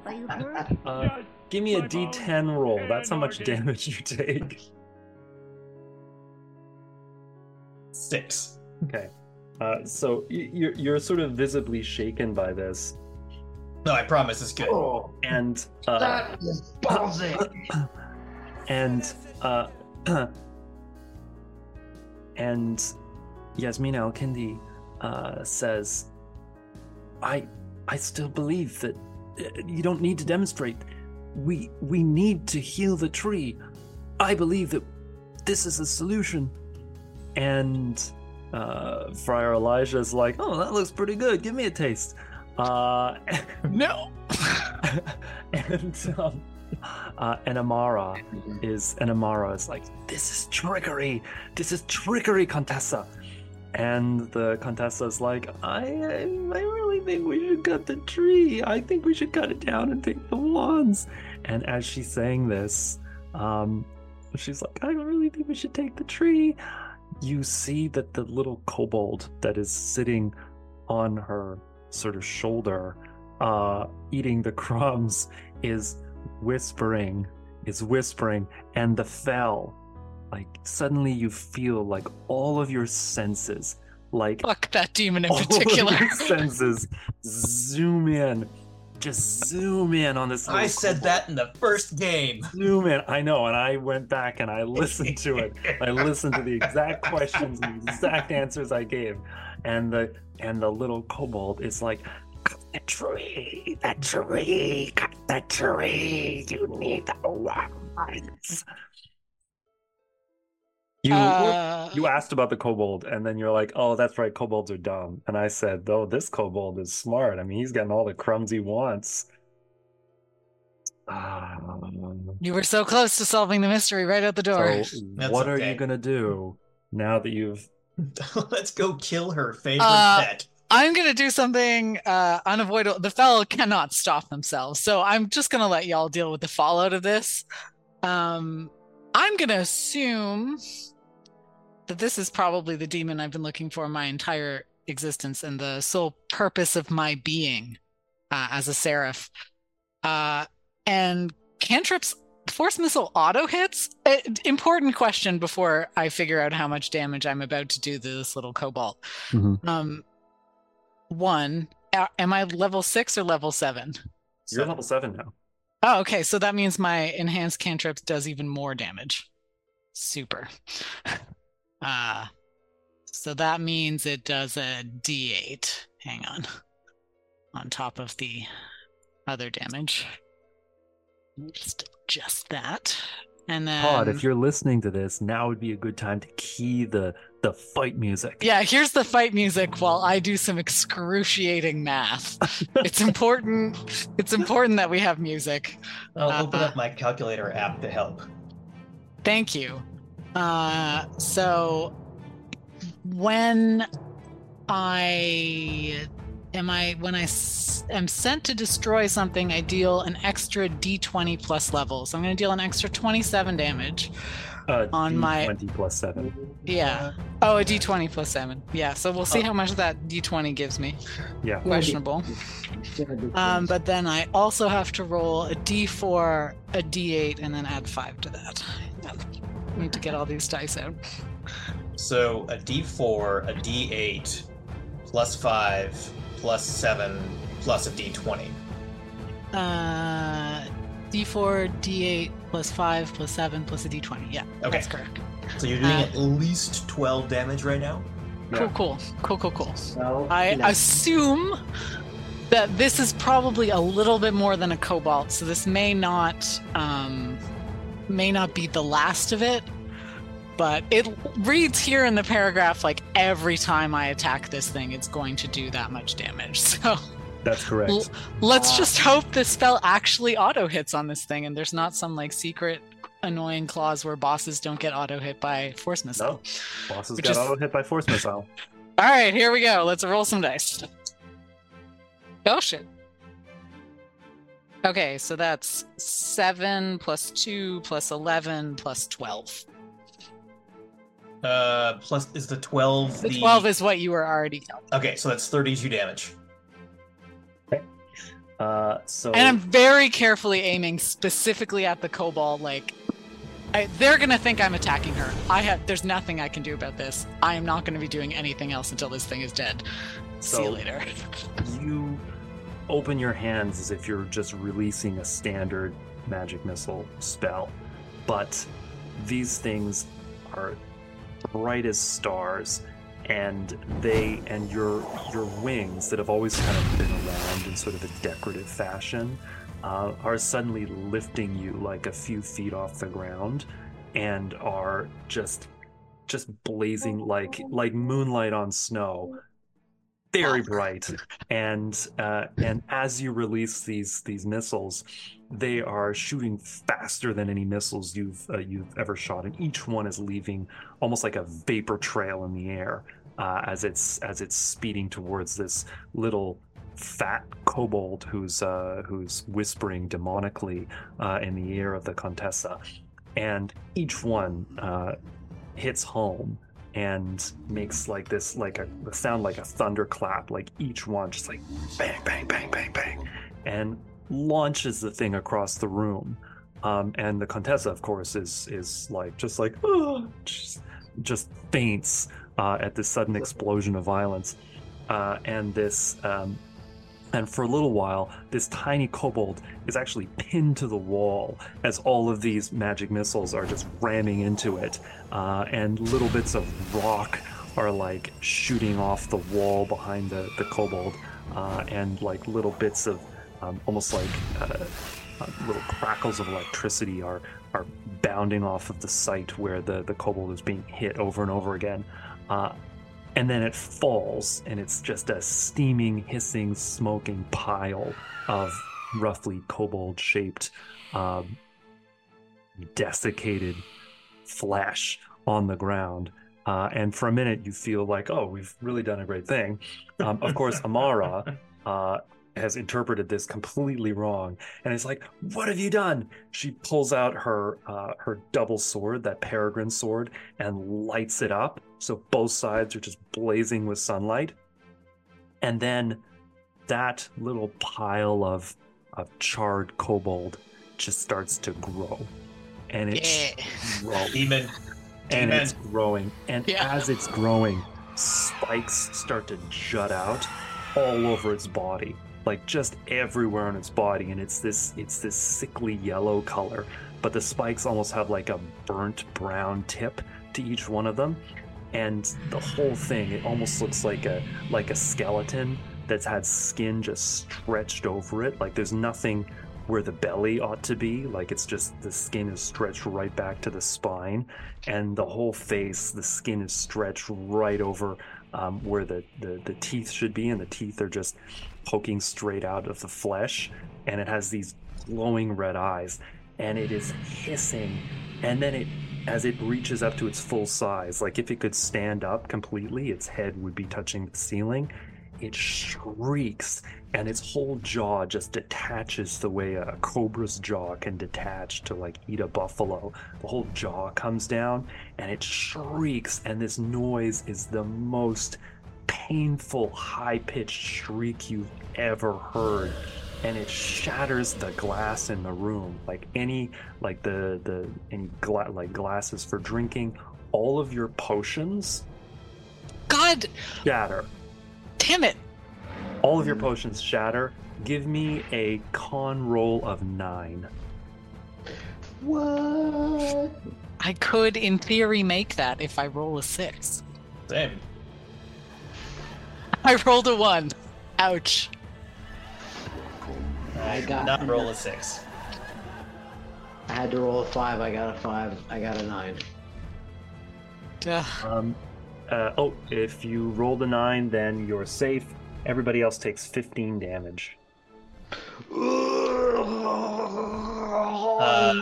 Are you hurt? Uh, give me a d10 roll. That's how much damage you take. Six. Okay. Uh, so you're, you're sort of visibly shaken by this. No, I promise it's good. Oh, And uh, that is ballsy. and uh and Yasmina Al-Kindi uh says I I still believe that uh, you don't need to demonstrate we we need to heal the tree I believe that this is a solution and uh Friar Elijah is like oh that looks pretty good give me a taste uh No. and um, uh, and Amara is and Amara is like, this is trickery. This is trickery, Contessa. And the Contessa is like, I, I I really think we should cut the tree. I think we should cut it down and take the wands. And as she's saying this, um, she's like, I really think we should take the tree. You see that the little kobold that is sitting on her sort of shoulder, uh, eating the crumbs, is whispering, is whispering, and the fell. Like suddenly you feel like all of your senses, like Fuck that demon in all of particular. your senses, zoom in, just zoom in on this. I said that in the first game. Zoom in. I know, and I went back and I listened to it. I listened to the exact questions and the exact answers I gave, and the and the little kobold is like, "Cut the tree, the tree, cut the tree. You need the wands." You Uh, you asked about the kobold, and then you're like, "Oh, that's right, kobolds are dumb." And I said, "Oh, this kobold is smart. I mean, he's getting all the crumbs he wants." Ah. you were so close to solving the mystery right out the door. So, That's what are you gonna do now that you've? Let's go kill her favorite Uh, pet. I'm gonna do something uh, unavoidable. The fellow cannot stop themselves, so I'm just gonna let y'all deal with the fallout of this. Um, I'm gonna assume that this is probably the demon I've been looking for my entire existence and the sole purpose of my being uh, as a seraph. Uh, and cantrips force missile auto hits. Uh, important question before I figure out how much damage I'm about to do to this little kobold. Mhm. Um, one, am I level six or level seven? You're level seven now. Oh, okay. So that means my enhanced cantrips does even more damage. Super. Uh, so that means it does a d8. Hang on. On top of the other damage. Just adjust that. And then. Todd, if you're listening to this, now would be a good time to key the the fight music. Yeah, here's the fight music while I do some excruciating math. it's important. It's important that we have music. I'll open uh, up my calculator app to help. Thank you. Uh, so when I am I when I s- am sent to destroy something, I deal an extra D20 plus level. So I'm going to deal an extra 27 damage. Uh, On my- twenty plus seven. Yeah. Oh, a D20 plus seven. Yeah. So we'll see how much that D20 gives me. Yeah. Questionable. Um, but then I also have to roll a d4, a d8, and then add five to that. Need to get all these dice out. So a D4, a D8, plus five, plus seven, plus a D20. Uh, D4, D8 plus 5 plus 7 plus a D20. Yeah, Okay. that's correct. So you're doing Uh, at least 12 damage right now? Cool, cool, cool, cool, cool. Well, I you assume that this is probably a little bit more than a kobold, so this may not um, may not be the last of it. But it reads here in the paragraph like every time I attack this thing, it's going to do that much damage. So That's correct. L- let's Ah. just hope this spell actually auto hits on this thing, and there's not some like secret annoying clause where bosses don't get auto hit by force missile. No, bosses got is- auto hit by force missile. All right, here we go. Let's roll some dice. Oh shit. Okay, so that's seven plus two plus eleven plus twelve. Uh, plus is the 12 The twelve is what you were already telling. Okay, so that's 32 damage. Uh, so And I'm very carefully aiming specifically at the kobold Like, I, they're gonna think I'm attacking her. I have. There's nothing I can do about this. I am not gonna be doing anything else until this thing is dead. See you later. you open your hands as if you're just releasing a standard magic missile spell, but these things are bright as stars, and they and your your wings that have always kind of been around in sort of a decorative fashion uh, are suddenly lifting you like a few feet off the ground, and are just just blazing like like moonlight on snow very bright. And uh, and as you release these these missiles they are shooting faster than any missiles you've uh, you've ever shot. And each one is leaving almost like a vapor trail in the air uh, as it's as it's speeding towards this little fat kobold who's uh, who's whispering demonically uh, in the ear of the contessa. And each one uh, hits home and makes like this like a, sound like a thunderclap like each one just like bang bang bang bang bang and launches the thing across the room. Um, and the contessa of course is is like just like oh, just, just faints uh, at this sudden explosion of violence. Uh, and this um, and for a little while this tiny kobold is actually pinned to the wall as all of these magic missiles are just ramming into it. Uh, and little bits of rock are like shooting off the wall behind the, the kobold uh, and like little bits of um, almost like uh, uh, little crackles of electricity are are bounding off of the site where the, the kobold is being hit over and over again. Uh, and then it falls and it's just a steaming hissing smoking pile of roughly kobold shaped um, desiccated flesh on the ground. Uh, and for a minute you feel like oh we've really done a great thing. Um, of course amara uh, has interpreted this completely wrong and is like what have you done she pulls out her uh, her double sword that peregrine sword and lights it up so both sides are just blazing with sunlight and then that little pile of of charred kobold just starts to grow and it's Yeah. growing Demon. and Demon. it's growing and Yeah. as it's growing spikes start to jut out all over its body like just everywhere on its body and it's this it's this sickly yellow color but the spikes almost have like a burnt brown tip to each one of them and the whole thing it almost looks like a like a skeleton that's had skin just stretched over it. Like there's nothing where the belly ought to be. Like it's just the skin is stretched right back to the spine and the whole face the skin is stretched right over um, where the, the the teeth should be and the teeth are just poking straight out of the flesh and it has these glowing red eyes and it is hissing. And then it as it reaches up to its full size like if it could stand up completely its head would be touching the ceiling. It shrieks and its whole jaw just detaches the way a cobra's jaw can detach to like eat a buffalo. The whole jaw comes down and it shrieks and this noise is the most painful high-pitched shriek you've ever heard and it shatters the glass in the room like any like the the any gla- like glasses for drinking all of your potions God shatter damn it! all of your potions shatter give me a con roll of nine. What? I could, in theory, make that if I roll a six. Same. I rolled a one. Ouch. I got- not roll a six. I had to roll a five. I got a five. I got a nine. Ugh. Um, uh, oh, if you roll a nine, then you're safe. Everybody else takes 15 damage. Uh,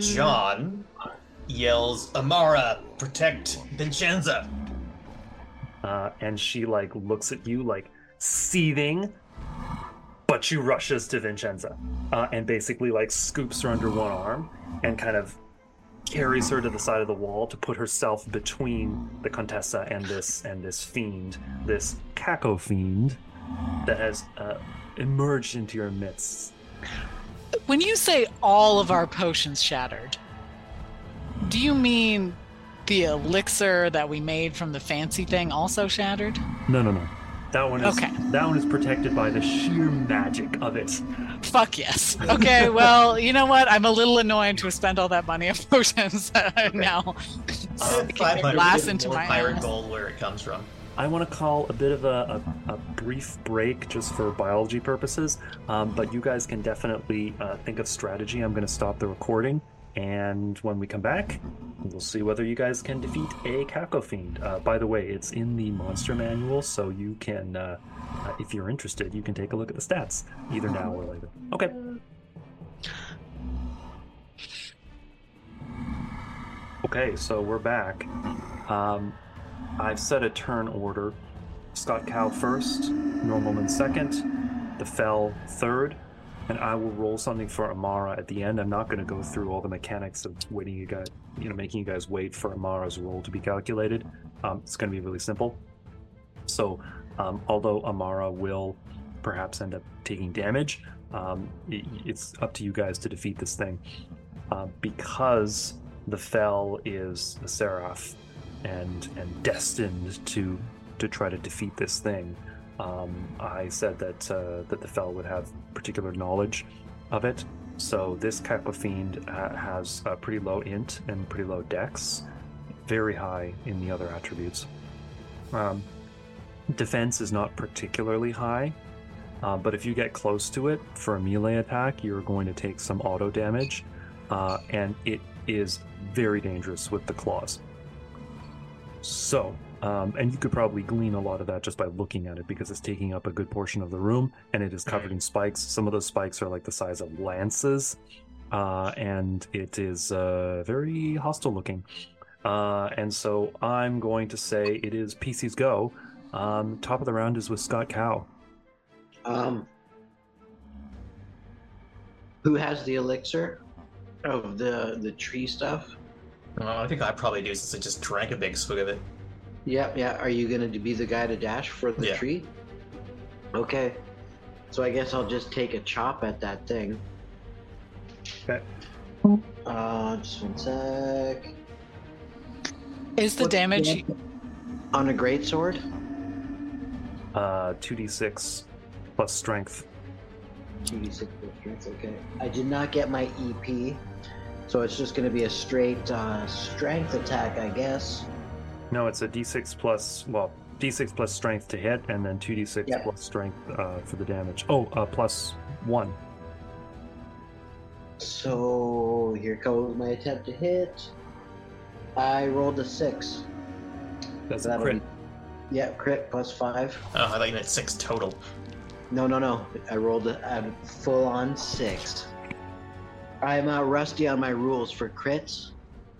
John yells, Amara, protect Vincenza. Uh, and she like looks at you like seething, but she rushes to Vincenza uh, and basically like scoops her under one arm and kind of carries her to the side of the wall to put herself between the Contessa and this and this fiend, this Kako fiend that has uh, emerged into your midst. When you say all of our potions shattered, do you mean the elixir that we made from the fancy thing also shattered? No, no, no. That one is Okay. that one is protected by the sheer magic of it. Fuck yes. Okay, well, you know what? I'm a little annoyed to spend all that money on potions now. Uh, It 500 blasts is into more my pirate ass. gold where it comes from. I want to call a bit of a, a, a brief break just for biology purposes, um, but you guys can definitely uh, think of strategy. I'm going to stop the recording, and when we come back, we'll see whether you guys can defeat a Kako Fiend. Uh, by the way, it's in the monster manual, so you can, uh, uh, if you're interested, you can take a look at the stats either now or later. Okay. Okay, so we're back. Um, I've set a turn order. Scott Cow first, Normalman second, the Fell third, and I will roll something for Amara at the end. I'm not going to go through all the mechanics of waiting you guys, you know, making you guys wait for Amara's roll to be calculated. Um, it's going to be really simple. So, um, although Amara will perhaps end up taking damage, um, i it's up to you guys to defeat this thing. Uh, because the Fell is a Seraph and and destined to to try to defeat this thing. Um, I said that uh, that the Fell would have particular knowledge of it. So this Kappa Fiend uh, has a pretty low int and pretty low dex, very high in the other attributes. Um, defense is not particularly high, uh, but if you get close to it for a melee attack, you're going to take some auto damage, uh, and it is very dangerous with the claws. So, um, and you could probably glean a lot of that just by looking at it because it's taking up a good portion of the room and it is covered in spikes. Some of those spikes are like the size of lances, uh, and it is uh, very hostile looking. Uh, and so I'm going to say it is PC's go. Um, top of the round is with Scott Cow. Um, who has the elixir of the the tree stuff? Well, I think I probably do since I just drank a big swig of it. Yep, yeah. Are you gonna be the guy to dash for the Yeah. tree? Okay. So I guess I'll just take a chop at that thing. Okay. Uh, just one sec. Is the What's damage on a great sword? Uh, 2d6 plus strength. 2d6 plus strength. Okay. I did not get my EP, so it's just gonna be a straight uh, strength attack, I guess. No, it's a d6 plus, well, d6 plus strength to hit, and then 2d6 Yeah. plus strength uh, for the damage. Oh, uh, plus one. So here goes my attempt to hit. I rolled a six. That's a crit. be- yeah, crit plus five. Oh, I thought you meant six total. No, no, no. I rolled a, a full on six. I'm uh, rusty on my rules for crits.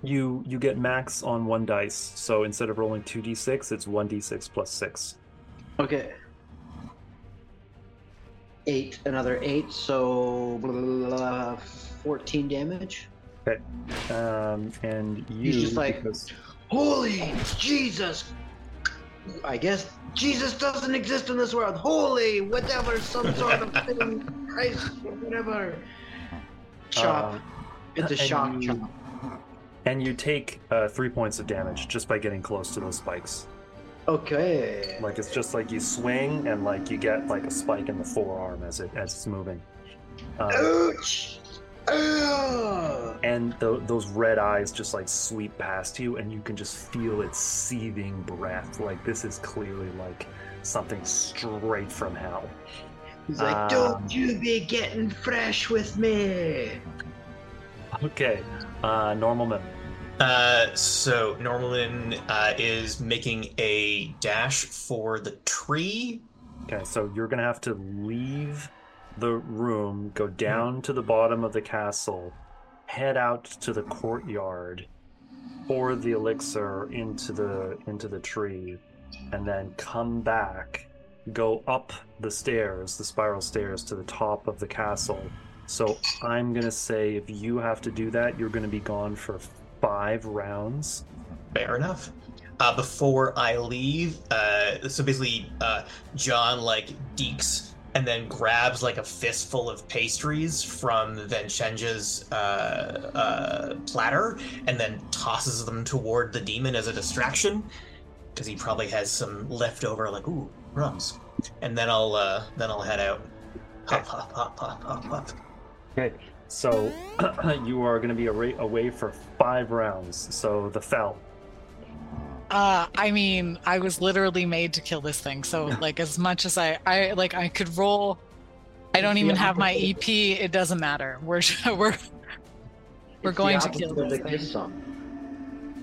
You you get max on one dice, so instead of rolling 2d6, it's 1d6 plus 6. Okay. Eight, another eight, so blah, blah, blah, 14 damage. Um, and you. He's just like- because- Holy Jesus! I guess Jesus doesn't exist in this world. Holy, whatever, some sort of thing, Christ, whatever. Chop. Um, it's a shock you- chop. And you take uh, three points of damage just by getting close to those spikes. Okay. Like it's just like you swing and like you get like a spike in the forearm as it as it's moving. Um, Ouch! Ugh. and tho- those red eyes just like sweep past you and you can just feel its seething breath like this is clearly like something straight from hell He's like, Um, don't you be getting fresh with me. okay uh normalman Uh, so Norman uh, is making a dash for the tree. okay so you're gonna have to leave the room go down to the bottom of the castle head out to the courtyard pour the elixir into the into the tree and then come back go up the stairs the spiral stairs to the top of the castle so i'm gonna say if you have to do that you're gonna be gone for five rounds Fair enough. Uh, before I leave, uh, so basically, uh, John like deeks and then grabs like a fistful of pastries from Vincenza's uh, uh, platter and then tosses them toward the demon as a distraction because he probably has some leftover like ooh crumbs. And then I'll uh, then I'll head out. Hop hop hop hop hop hop. Okay so you are gonna be away, away for five rounds so the fell Uh, I mean, I was literally made to kill this thing. So, like, as much as I, I like, I could roll. I don't even have my. EP. It doesn't matter. We're we're we're going to kill opposite this of thing. this song.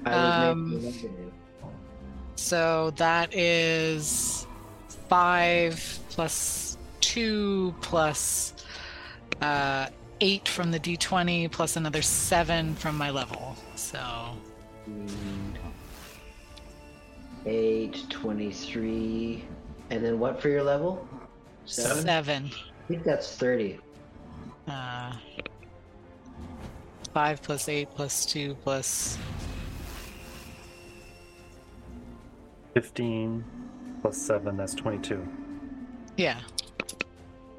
I was Um, making love to you. So that is five plus two plus uh, eight from the D20 plus another seven from my level. So. 8, 23. And then what for your level? Seven. seven. I think that's 30. Uh, five plus eight plus two plus 15 plus 7 that's 22 yeah.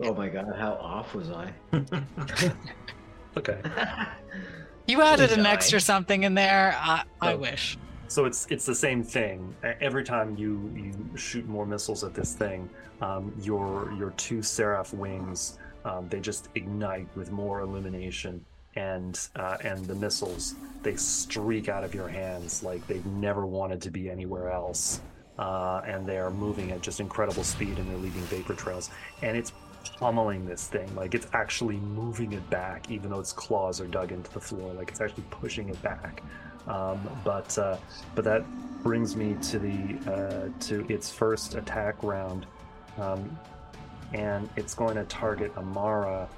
Oh my god, how off was I? okay You added an die. extra something in there. I, I No. wish. So it's it's the same thing. Every time you you shoot more missiles at this thing, um, your your two seraph wings um, they just ignite with more illumination, and uh, and the missiles they streak out of your hands like they've never wanted to be anywhere else, uh, and they are moving at just incredible speed and they're leaving vapor trails, and it's pummeling this thing like it's actually moving it back even though its claws are dug into the floor like it's actually pushing it back um, but uh, but that brings me to the uh, to its first attack round, um, and it's going to target Amara.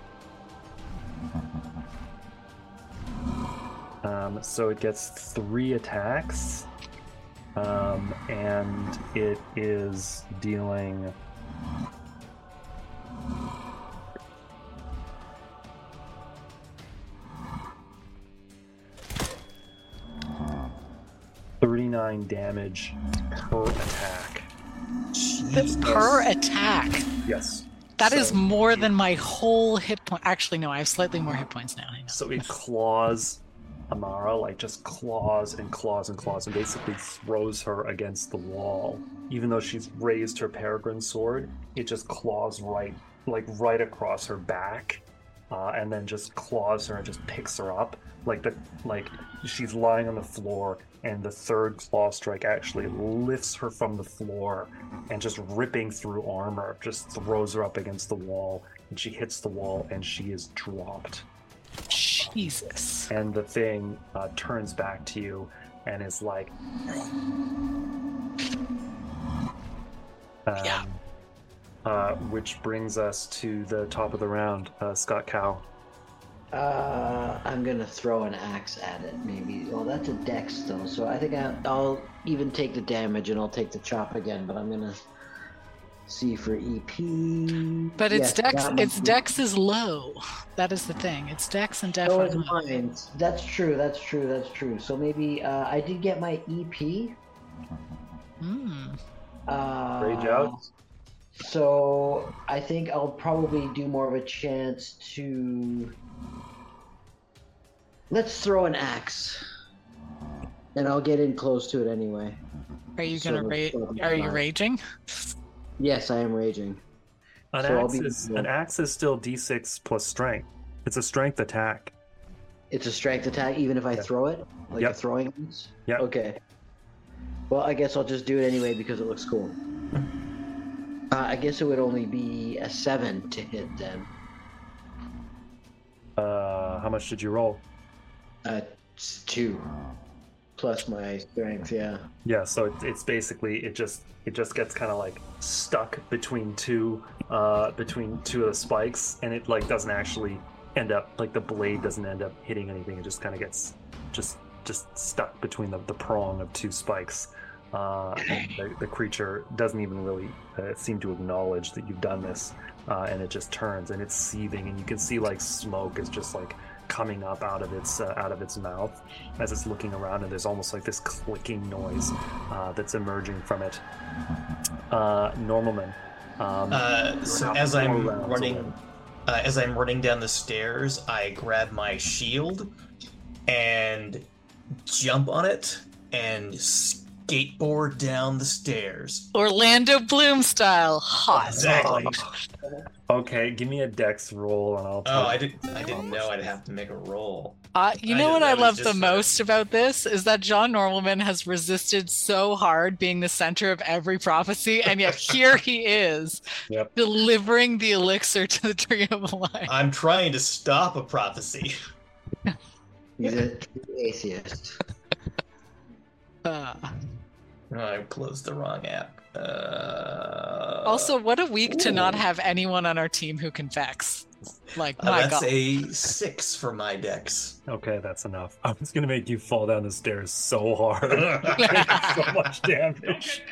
Um, so it gets three attacks, um, and it is dealing. Thirty-nine damage per attack. That's per attack. Yes. That is So- more than my whole hit point. Actually, no, I have slightly more hit points now. Hang on. So it claws Amara, like just claws and claws and claws, and basically throws her against the wall. Even though she's raised her peregrine sword, it just claws right, like right across her back, uh, and then just claws her and just picks her up. Like the like she's lying on the floor, and the third claw strike actually lifts her from the floor, and just ripping through armor, just throws her up against the wall, and she hits the wall, and she is dropped Jesus. and the thing uh, turns back to you and is like um, Yeah. Uh, which brings us to the top of the round uh, scott cow Uh, I'm gonna throw an axe at it, maybe. Well, that's a dex though, so I think I, I'll even take the damage and I'll take the chop again. But I'm gonna see for EP. But its Yes, dex, its be- dex is low. That is the thing. Its dex and def So is mine. That's true. That's true. That's true. So maybe uh, I did get my EP. Hmm. Uh, Rage out. So I think I'll probably do more of a chance to. Let's throw an axe, and I'll get in close to it anyway. Are you So gonna that's ra- Are you raging? Yes, I am raging. An So axe is an axe is still d6 plus strength. It's a strength attack. It's a strength attack, even if I Yeah. throw it, like Yep. a throwing axe. Yep. Okay. Well, I guess I'll just do it anyway because it looks cool. Uh, I guess it would only be a seven to hit then. Uh, how much did you roll? Uh, two plus my strength. Yeah. Yeah, so it, it's basically it just it just gets kind of like stuck between two uh between two of the spikes, and it like doesn't actually end up like the blade doesn't end up hitting anything. It just kind of gets just just stuck between the, the prong of two spikes. Uh, the, the creature doesn't even really uh, seem to acknowledge that you've done this, uh, and it just turns and it's seething, and you can see like smoke is just like coming up out of its uh, out of its mouth as it's looking around, and there's almost like this clicking noise uh, that's emerging from it. Uh, Normalman. Um, so as I'm running, uh, as I'm running down the stairs, I grab my shield and jump on it and skateboard down the stairs. Orlando Bloom style, hot. Exactly. Okay, give me a dex roll, and I'll. Oh, tell I you didn't. I didn't know I'd have to make a roll. Uh, you I know did- what I I love the just, most about this is that John Normalman has resisted so hard being the center of every prophecy, and yet here he is, Yep. delivering the elixir to the Tree of Life. I'm trying to stop a prophecy. He's an atheist. Uh, I closed the wrong app. Uh, also, what a week to not have anyone on our team who can vex. Like, uh, my that's God. a six for my dex. Okay, that's enough. I was gonna make you fall down the stairs so hard, so much damage.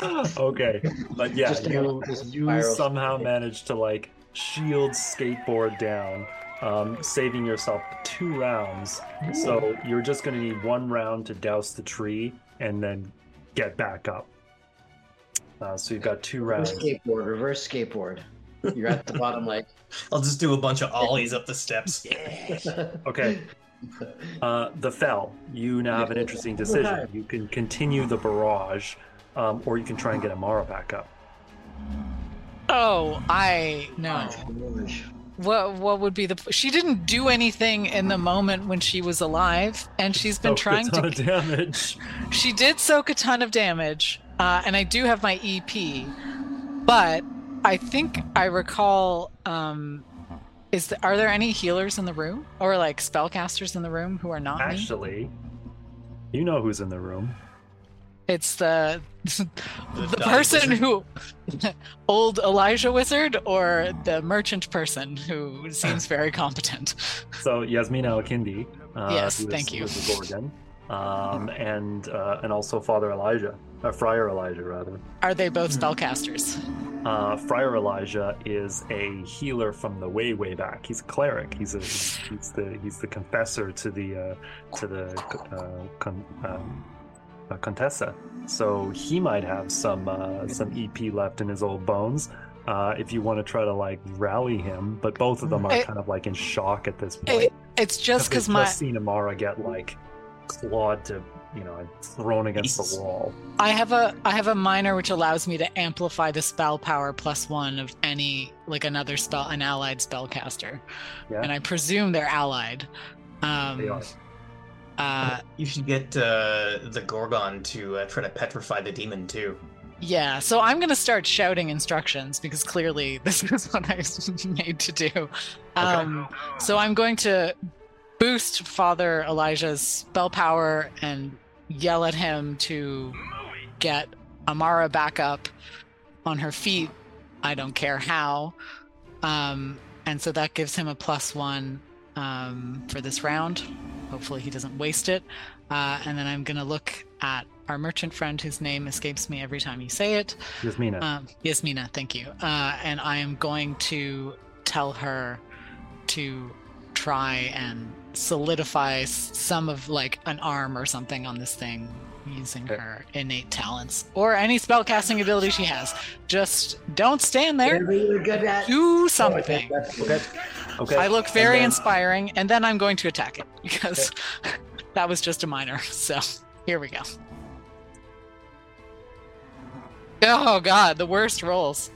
Okay, but yeah, Just you you somehow spike. managed to like shield skateboard down, um, saving yourself two rounds. So you're just gonna need one round to douse the tree and then get back up. Uh, so you've got two Reverse rounds. skateboard. Reverse skateboard. You're at the bottom, like. I'll just do a bunch of ollies up the steps. Okay, Uh, the fell. You now have an interesting decision. You can continue the barrage, um, or you can try and get Amara back up. Oh, I no. What what would be the? She didn't do anything in the moment when she was alive, and she's been trying ton to. of damage. She did soak a ton of damage, uh, and I do have my EP, but I think I recall. Um, is the, are there any healers in the room, or like spellcasters in the room who are not me? Actually, you know who's in the room. It's the the, dying person wizard? who old Elijah wizard or the merchant person who seems very competent. So Yasmina Al-Kindi. Uh, Yes, is- thank you. the Gorgon, um, and uh, and also Father Elijah, uh, Friar Elijah rather. Are they both spellcasters? Uh, Friar Elijah is a healer from the way way back. He's a cleric. He's a he's the he's the confessor to the uh, to the uh, con, um, uh, Contessa. So he might have some uh, some EP left in his old bones. Uh, if you want to try to like rally him, but both of them are It- kind of like in shock at this point. It, it's just because my just seen Amara get like clawed to you know thrown against the wall. I have a I have a minor which allows me to amplify the spell power plus one of any like another spell an allied spellcaster, Yeah. and I presume they're allied. Um, They are. Uh, You should get uh, the Gorgon to uh, try to petrify the demon too. yeah, so I'm gonna start shouting instructions because clearly this is what I was made to do. Um, so I'm going to boost Father Elijah's spell power and yell at him to get Amara back up on her feet. I don't care how. Um, and so that gives him a plus one um, for this round. Hopefully, he doesn't waste it. Uh, and then I'm going to look at our merchant friend whose name escapes me every time you say it. Yasmina. Um, Yasmina, thank you. Uh, and I am going to tell her to try and solidify some of like an arm or something on this thing using Okay. her innate talents or any spellcasting ability she has. Just don't stand there. Whatever good at. Do something. okay. Okay. I look very And then- inspiring, and then I'm going to attack it because that was just a minor. So here we go. Oh god, the worst rolls.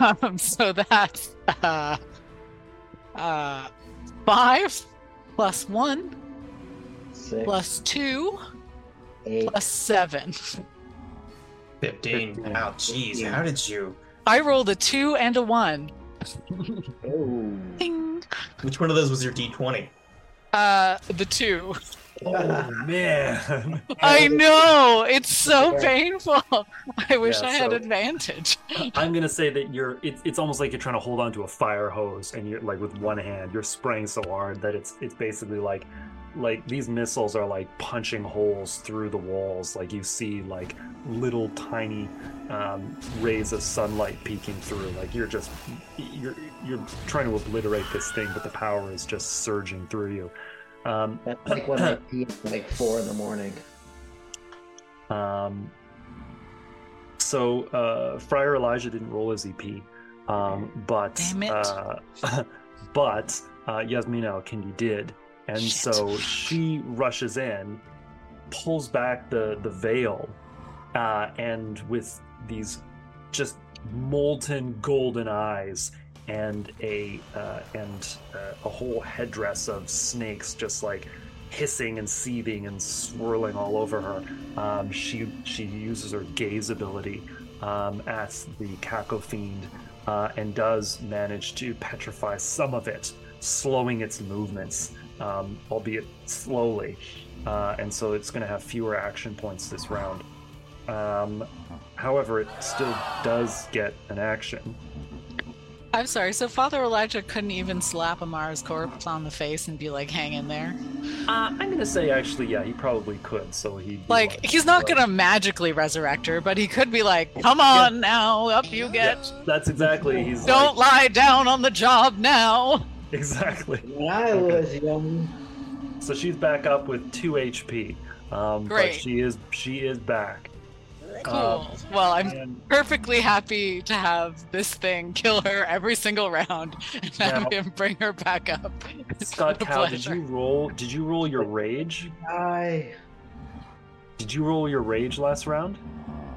Um, so that's uh, uh, five plus one Six, plus two eight. plus seven. 15. Fifteen. Wow, jeez, how did you? I rolled a two and a one. Oh. Ding. Which one of those was your D20? Uh, the two. Oh man. I know it's so painful. I wish Yeah, I had so- advantage. I'm gonna say that you're. It's, it's almost like you're trying to hold on to a fire hose, and you're like with one hand, you're spraying so hard that it's it's basically like, like these missiles are like punching holes through the walls. Like you see like little tiny um, rays of sunlight peeking through. Like you're just you're you're trying to obliterate this thing, but the power is just surging through you. Um, That's like when I pee at like four in the morning. Um, so uh, Friar Elijah didn't roll his EP, um, but Uh, but uh, Yasmina Alkindi did, and Shit. so she rushes in, pulls back the the veil, uh, and with these just molten golden eyes and a uh, and uh, a whole headdress of snakes just like hissing and seething and swirling all over her um, she she uses her gaze ability um, at the caco fiend uh, and does manage to petrify some of it, slowing its movements, um, albeit slowly. Uh, and so it's going to have fewer action points this round. Um, however, it still does get an action. I'm sorry. So Father Elijah couldn't even slap Amara's corpse on the face and be like, "Hang in there." Uh, I'm going to say, actually, yeah, he probably could. So he Like he's not gonna magically resurrect her, but he could be like, "Come on now, up you get. That's exactly. He's Don't like, lie down on the job now." exactly. When I was young, So she's back up with two HP. Um, Great. But she is she is back. Cool. Um, well, I'm and perfectly happy to have this thing kill her every single round and have him bring her back up. It's Scott a Cow, did you roll? Did you roll your rage? I Did you roll your rage last round?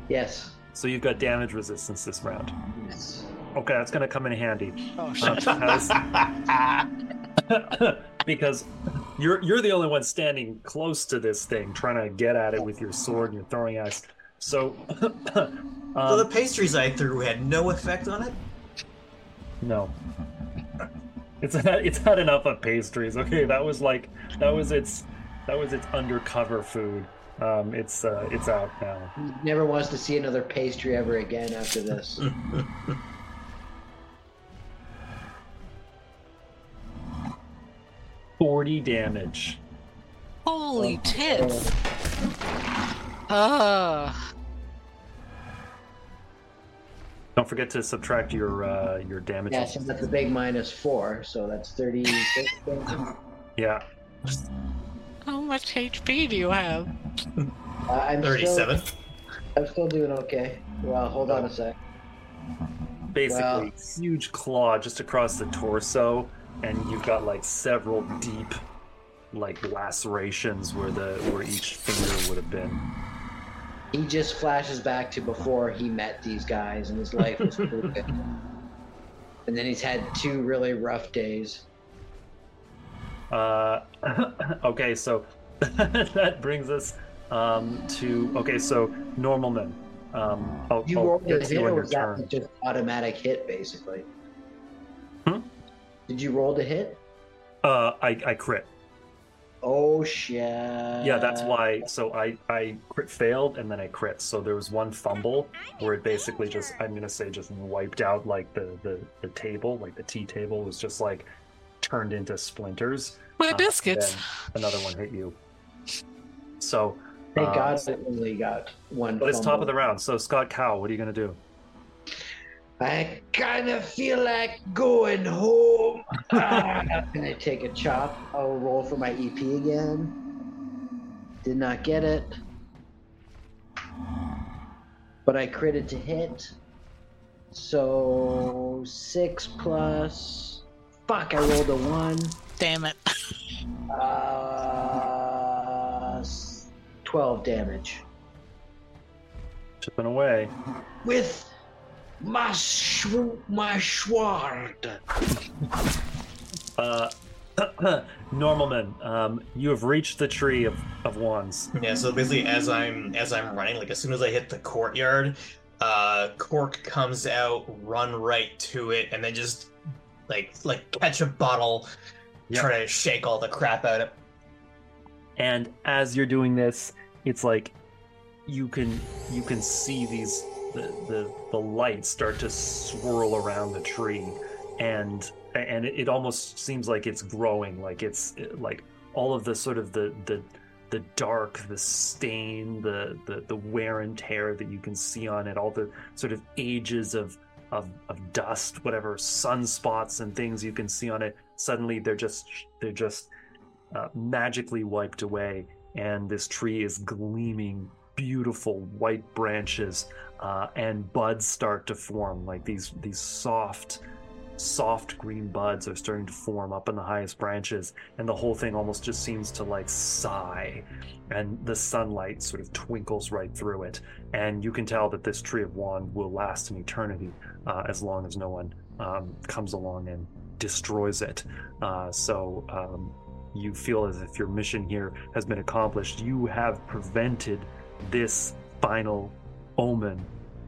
yes. So you've got damage resistance this round. yes. Okay, that's gonna come in handy Oh uh, shit. because, because you're you're the only one standing close to this thing, trying to get at it with your sword and your throwing axe. So, um, so the pastries I threw had no effect on it? No. It's had, it's had enough of pastries. Okay, that was like that was its that was its undercover food. Um, it's uh, it's out now. Never wants to see another pastry ever again after this. Forty damage. Holy tits. Uh, Don't forget to subtract your uh, your damage. yeah, so that's a big minus four, so that's 36. Yeah. how much HP do you have? Uh, I'm 37. Still, I'm still doing okay. Well, hold on a sec. Basically, Wow. huge claw just across the torso, and you've got like several deep, like lacerations where the where each finger would have been. He just flashes back to before he met these guys, and his life was pretty good. And then he's had two really rough days. Uh, okay, so that brings us um, to okay. So Normalman. Um, I'll, You I'll rolled a get to hit, or was that just automatic hit, basically? Hmm? Did you roll to hit? Uh, I I crit. Oh shit! Yeah, that's why. So I I crit failed and then I crit. So there was one fumble where it basically just I'm gonna say just wiped out like the the the table, like the tea table was just like turned into splinters. My Uh, biscuits. then another one hit you. So Thank uh, God I only got one. But it's top of the round. So Scott Cow, what are you gonna do? I kind of feel like going home. Ah, Can I take a chop? I'll roll for my EP again. Did not get it. But I critted to hit. So six plus. Fuck! I rolled a one. Damn it. Uh, twelve damage. chipping away. with my shw- my sword. Uh, Normalman, um, you have reached the tree of, of wands. Yeah, so basically as I'm as I'm running, like as soon as I hit the courtyard, uh Cork comes out, run right to it, and then just like like catch a bottle, Yep. try to shake all the crap out of it. and as you're doing this it's like you can you can see these the the, the lights start to swirl around the tree and and it, almost seems like it's growing like it's like all of the sort of the the the dark the stain the the, the wear and tear that you can see on it all the sort of ages of of, of dust whatever sunspots and things you can see on it suddenly they're just they're just uh, magically wiped away, and this tree is gleaming, beautiful white branches, uh, and buds start to form. Like these these soft, soft green buds are starting to form up in the highest branches, and the whole thing almost just seems to like sigh, and the sunlight sort of twinkles right through it, and you can tell that this tree of wand will last an eternity, uh, as long as no one um, comes along and destroys it. Uh, so. Um, you feel as if your mission here has been accomplished. You have prevented this final omen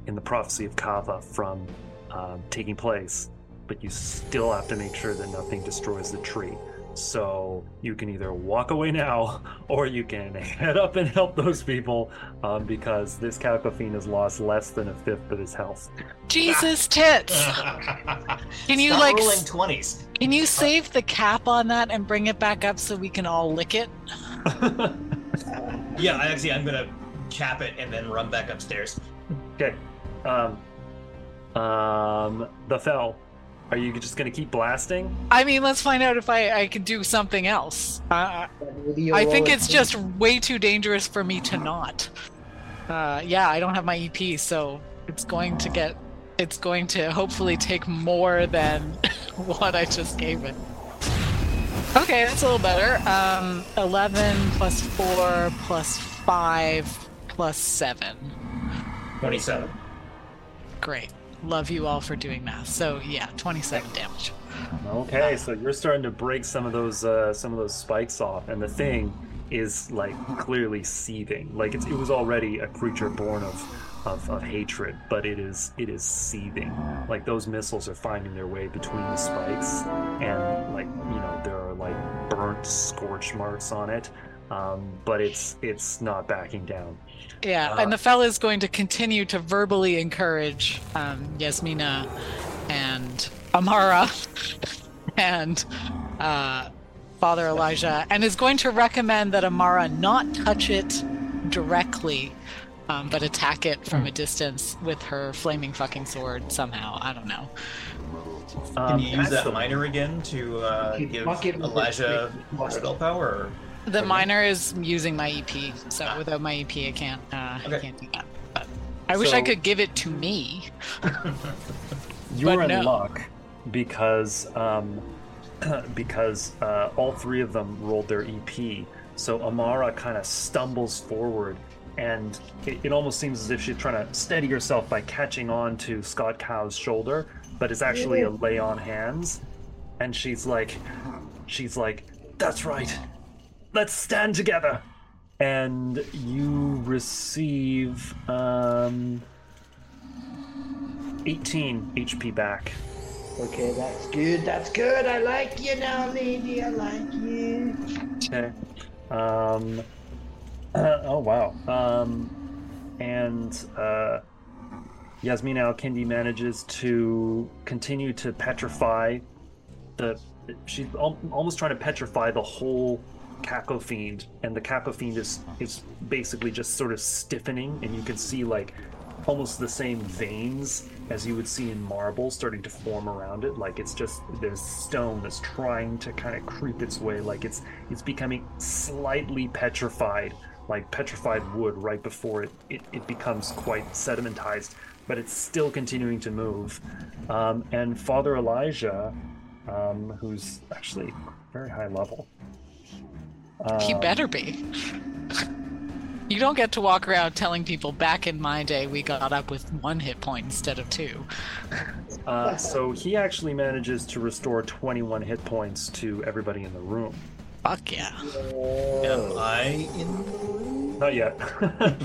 in the prophecy of Kava from um, taking place, but you still have to make sure that nothing destroys the tree. So you can either walk away now, or you can head up and help those people, um, because this Caco Fiend has lost less than a fifth of his health. Jesus tits! Can you Stop like rolling twenties? can you save the cap on that and bring it back up so we can all lick it? Yeah, actually I'm gonna cap it and then run back upstairs. Okay. Um, um, the fell. Are you just gonna keep blasting? I mean, let's find out if I I can do something else. Uh, I think it's just way too dangerous for me to not. Uh, yeah, I don't have my EP, so it's going to get. It's going to hopefully take more than what I just gave it. Okay, that's a little better. Um, 11 plus 4 plus 5 plus 7. Twenty-seven. Great. Love you all for doing math. So, yeah, 27 damage. Okay, so you're starting to break some of those uh, some of those spikes off, and the thing is like clearly seething. Like it's, it was already a creature born of, of of hatred, but it is it is seething. Like those missiles are finding their way between the spikes, and like you know there are like burnt scorch marks on it. Um, but it's it's not backing down. Yeah, Uh, and the fella is going to continue to verbally encourage um, Yasmina and Amara and uh, Father Elijah, and is going to recommend that Amara not touch it directly, um, but attack it from a distance with her flaming fucking sword somehow. I don't know. Um, Can you use that's that the- minor again to uh, give fuck it with Elijah more spell power? Or... The Okay. miner is using my EP, so Ah. without my EP, I can't. Uh, I can't do that. But I wish I could give it to me. You're in no. luck because um, because uh, all three of them rolled their EP. So Amara kind of stumbles forward, and it, it almost seems as if she's trying to steady herself by catching on to Scott Cow's shoulder, but it's actually a lay on hands. And she's like, she's like, that's right. Let's stand together. And you receive um, 18 HP back. Okay, that's good. That's good. I like you now, lady. I like you. Okay. Um. oh wow. Um. And uh, Yasmina Al Kindi manages to continue to petrify the. She's al- almost trying to petrify the whole Caco Fiend, and the Caco Fiend is is basically just sort of stiffening, and you can see like almost the same veins as you would see in marble starting to form around it. Like it's just there's stone that's trying to kind of creep its way like it's it's becoming slightly petrified like petrified wood right before it it, it becomes quite sedimentized but it's still continuing to move. Um, and father elijah um, who's actually very high level He um, better be. You don't get to walk around telling people back in my day we got up with one hit point instead of two. Uh, so he actually manages to restore 21 hit points to everybody in the room. Fuck yeah. Am I in? Not yet.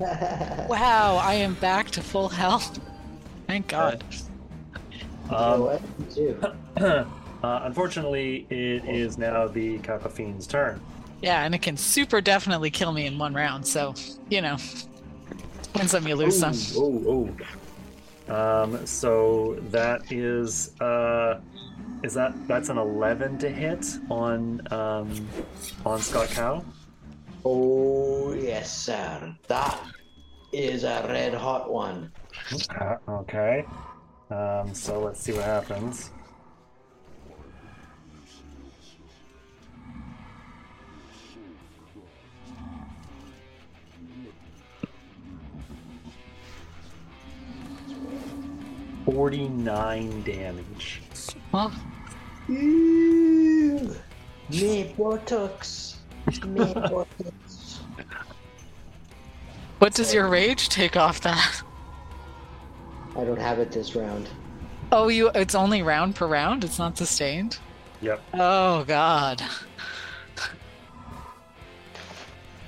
Wow, I am back to full health. Thank God. um, what? You too. uh, unfortunately, it is now the Caco Fiend's turn. Yeah, and it can super definitely kill me in one round, so, you know. Win some, you lose some. Oh, oh. Um, so that is uh, is that that's an 11 to hit on um, on Scott Cow. Oh yes, sir. That is a red hot one. Uh, okay. Um, so let's see what happens. Forty-nine damage. Well, Ooh, me buttocks. Me buttocks. what does your rage take off that? I don't have it this round. Oh, you it's only round per round? It's not sustained? Yep. Oh god.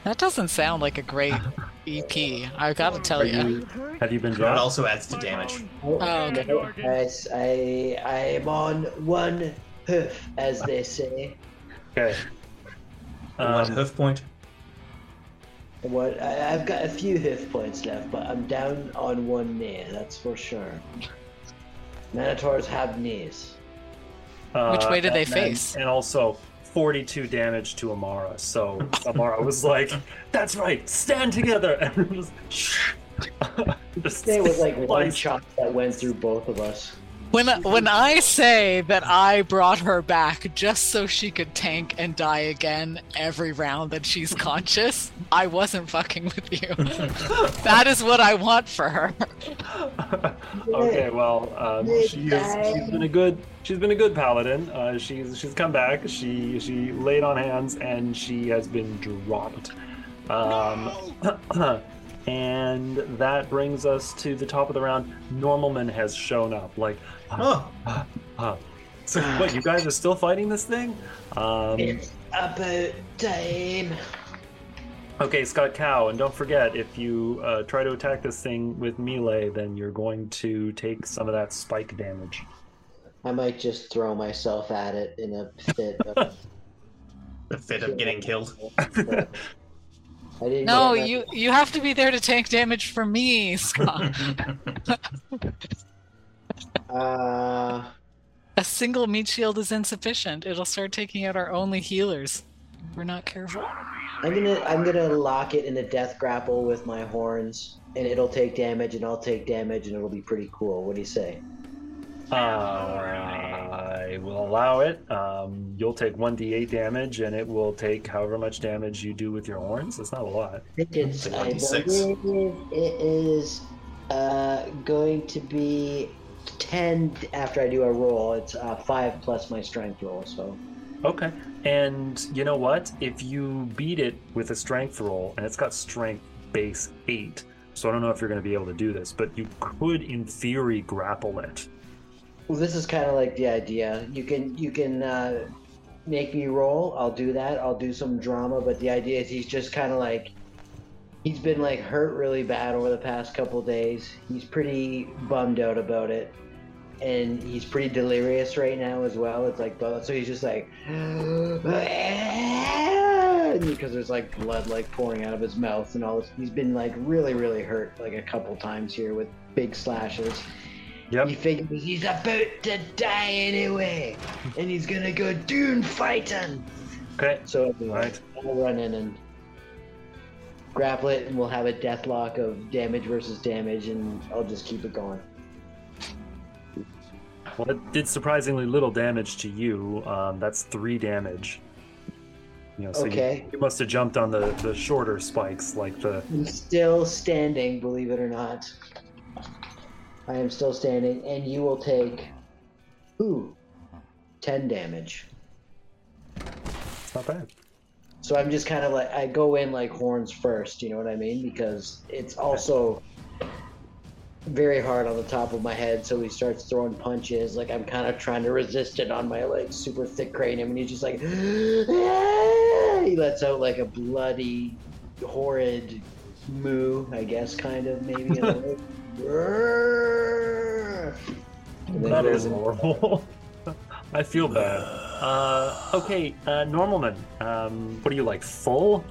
That doesn't sound like a great EP. I gotta tell you. you? Have you been That dropped? also adds to damage. Oh, okay. no, guys, I I am on one hoof, as they say. Okay. One Um, hoof point. What I, I've got a few hoof points left, but I'm down on one knee. That's for sure. Minotaurs have knees. Which way do they and- face? And also 42 damage to Amara. So Amara was like, "That's right, stand together." And it was just It was like one shot that went through both of us. When when I say that I brought her back just so she could tank and die again every round that she's conscious, I wasn't fucking with you. that is what I want for her. okay, well, um, she is, she's been a good she's been a good paladin. Uh, she's she's come back. She she laid on hands and she has been dropped. Um, and that brings us to the top of the round. Normalman has shown up. Like, Oh, so what? You guys are still fighting this thing? Um, It's about time. Okay, Scott Cow, and don't forget if you uh, try to attack this thing with melee, then you're going to take some of that spike damage. I might just throw myself at it in a fit of. the fit of getting killed. I didn't No, you you have to be there to tank damage for me, Scott. Uh, A single meat shield is insufficient. It'll start taking out our only healers. We're not careful. I'm gonna I'm gonna lock it in a death grapple with my horns, and it'll take damage, and I'll take damage, and it'll be pretty cool. What do you say? Uh, I will allow it. Um, you'll take 1d8 damage, and it will take however much damage you do with your horns. It's not a lot. I think it's Like I believe it is uh, going to be ten after I do a roll. It's uh, five plus my strength roll. So Okay. And you know what? If you beat it with a strength roll, and it's got strength base 8, so I don't know if you're going to be able to do this, but you could, in theory, grapple it. well, this is kind of like the idea. You can you can uh, make me roll. I'll do that. I'll do some drama. But the idea is he's just kind of like he's been like hurt really bad over the past couple days. He's pretty bummed out about it. And he's pretty delirious right now as well. It's like so he's just like because there's like blood like pouring out of his mouth and all this. He's been like really really hurt like a couple times here with big slashes. Yep. He figures he's about to die anyway, and he's gonna go dune fighting. Okay. So anyway, Right. I'll run in and grapple it, and we'll have a deathlock of damage versus damage, and I'll just keep it going. Well, it did surprisingly little damage to you. Um, that's three damage. You know, so you- Okay. you, must have jumped on the, the shorter spikes, like the. I'm still standing, believe it or not. I am still standing, and you will take, ooh, ten damage. It's not bad. So I'm just kind of like I go in like horns first, you know what I mean? Because it's also very hard on the top of my head. So he starts throwing punches. Like I'm kind of trying to resist it on my like super thick cranium, and he's just like he lets out like a bloody, horrid moo, I guess, kind of maybe. in a way. And then That is horrible. I feel bad. Uh, okay, uh, Normalman. Um, what are you like? Full?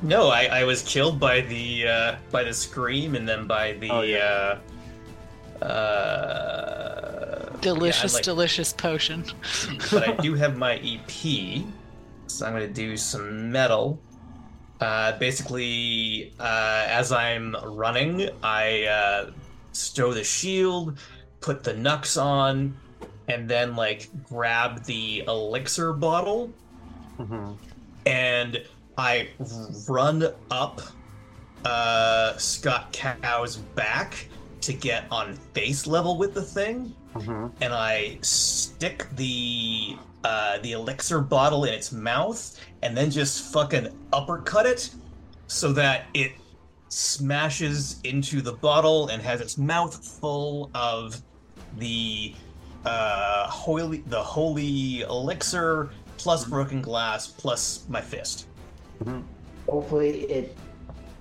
No, I, I was killed by the uh, by the scream and then by the Oh, yeah. uh, uh, Delicious, yeah, like- delicious potion. but I do have my EP, so I'm gonna do some metal. Uh, basically, uh, as I'm running, I uh, stow the shield, put the nux on, and then like grab the elixir bottle hmm and I run up uh, Scott Cow's back to get on face level with the thing, hmm and I stick the uh, the elixir bottle in its mouth, and then just fucking uppercut it so that it smashes into the bottle and has its mouth full of the uh, holy the holy elixir plus broken glass plus my fist. Hopefully, it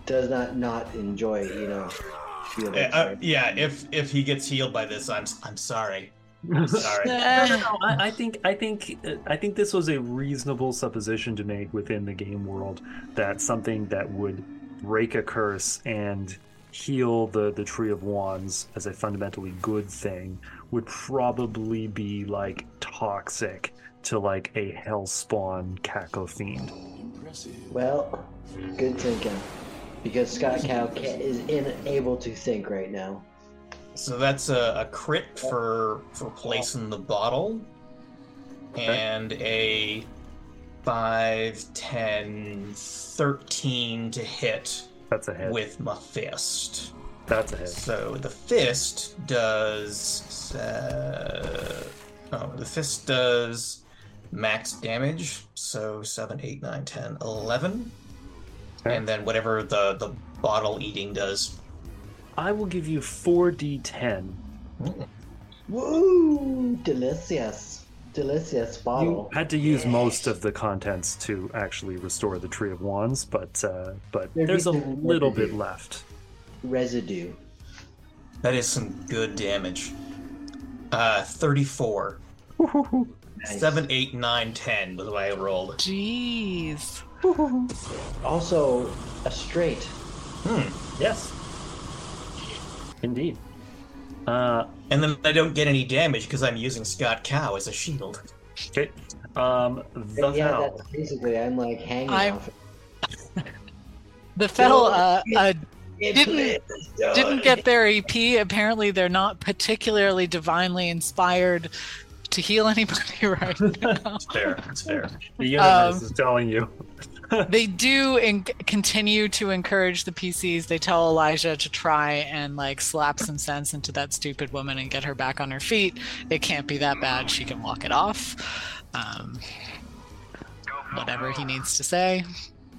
does not not enjoy, you know. Feel Uh, uh, side. yeah, if if he gets healed by this, I'm I'm sorry. Sorry. No, no, no. I, I think I think uh, I think this was a reasonable supposition to make within the game world that something that would break a curse and heal the the tree of wands as a fundamentally good thing would probably be like toxic to like a hellspawn caco fiend. Well, good thinking. Because Scott Cow is unable to think right now. So that's a, a crit for for placing the bottle, and a 5, 10, 13 to hit That's a hit. with my fist. That's a hit. So the fist does. Uh, oh, the fist does max damage. So 7, 8, 9, 10, 11. Okay. And then whatever the, the bottle eating does. I will give you 4d10. Woo! Delicious. Delicious You had to use most of the contents to actually restore the Tree of Wands, but uh, but There'd there's a little residue. bit left. Residue. That is some good damage. Uh, 34. Nice. 7, 8, 9, 10 was what I rolled. Jeez. Also, a straight. Hmm. Yes, indeed. Uh, And then I don't get any damage because I'm using Scott Cow as a shield. okay. Um, the And yeah, Val. that's basically, I'm like hanging I'm- off. The Fell uh, uh, didn't- didn't get their EP. Apparently, they're not particularly divinely inspired to heal anybody right now. It's fair. It's fair. The universe um, is telling you. they do en- continue to encourage the PCs. They tell Elijah to try and like slap some sense into that stupid woman and get her back on her feet. It can't be that bad. She can walk it off. Um, whatever he needs to say.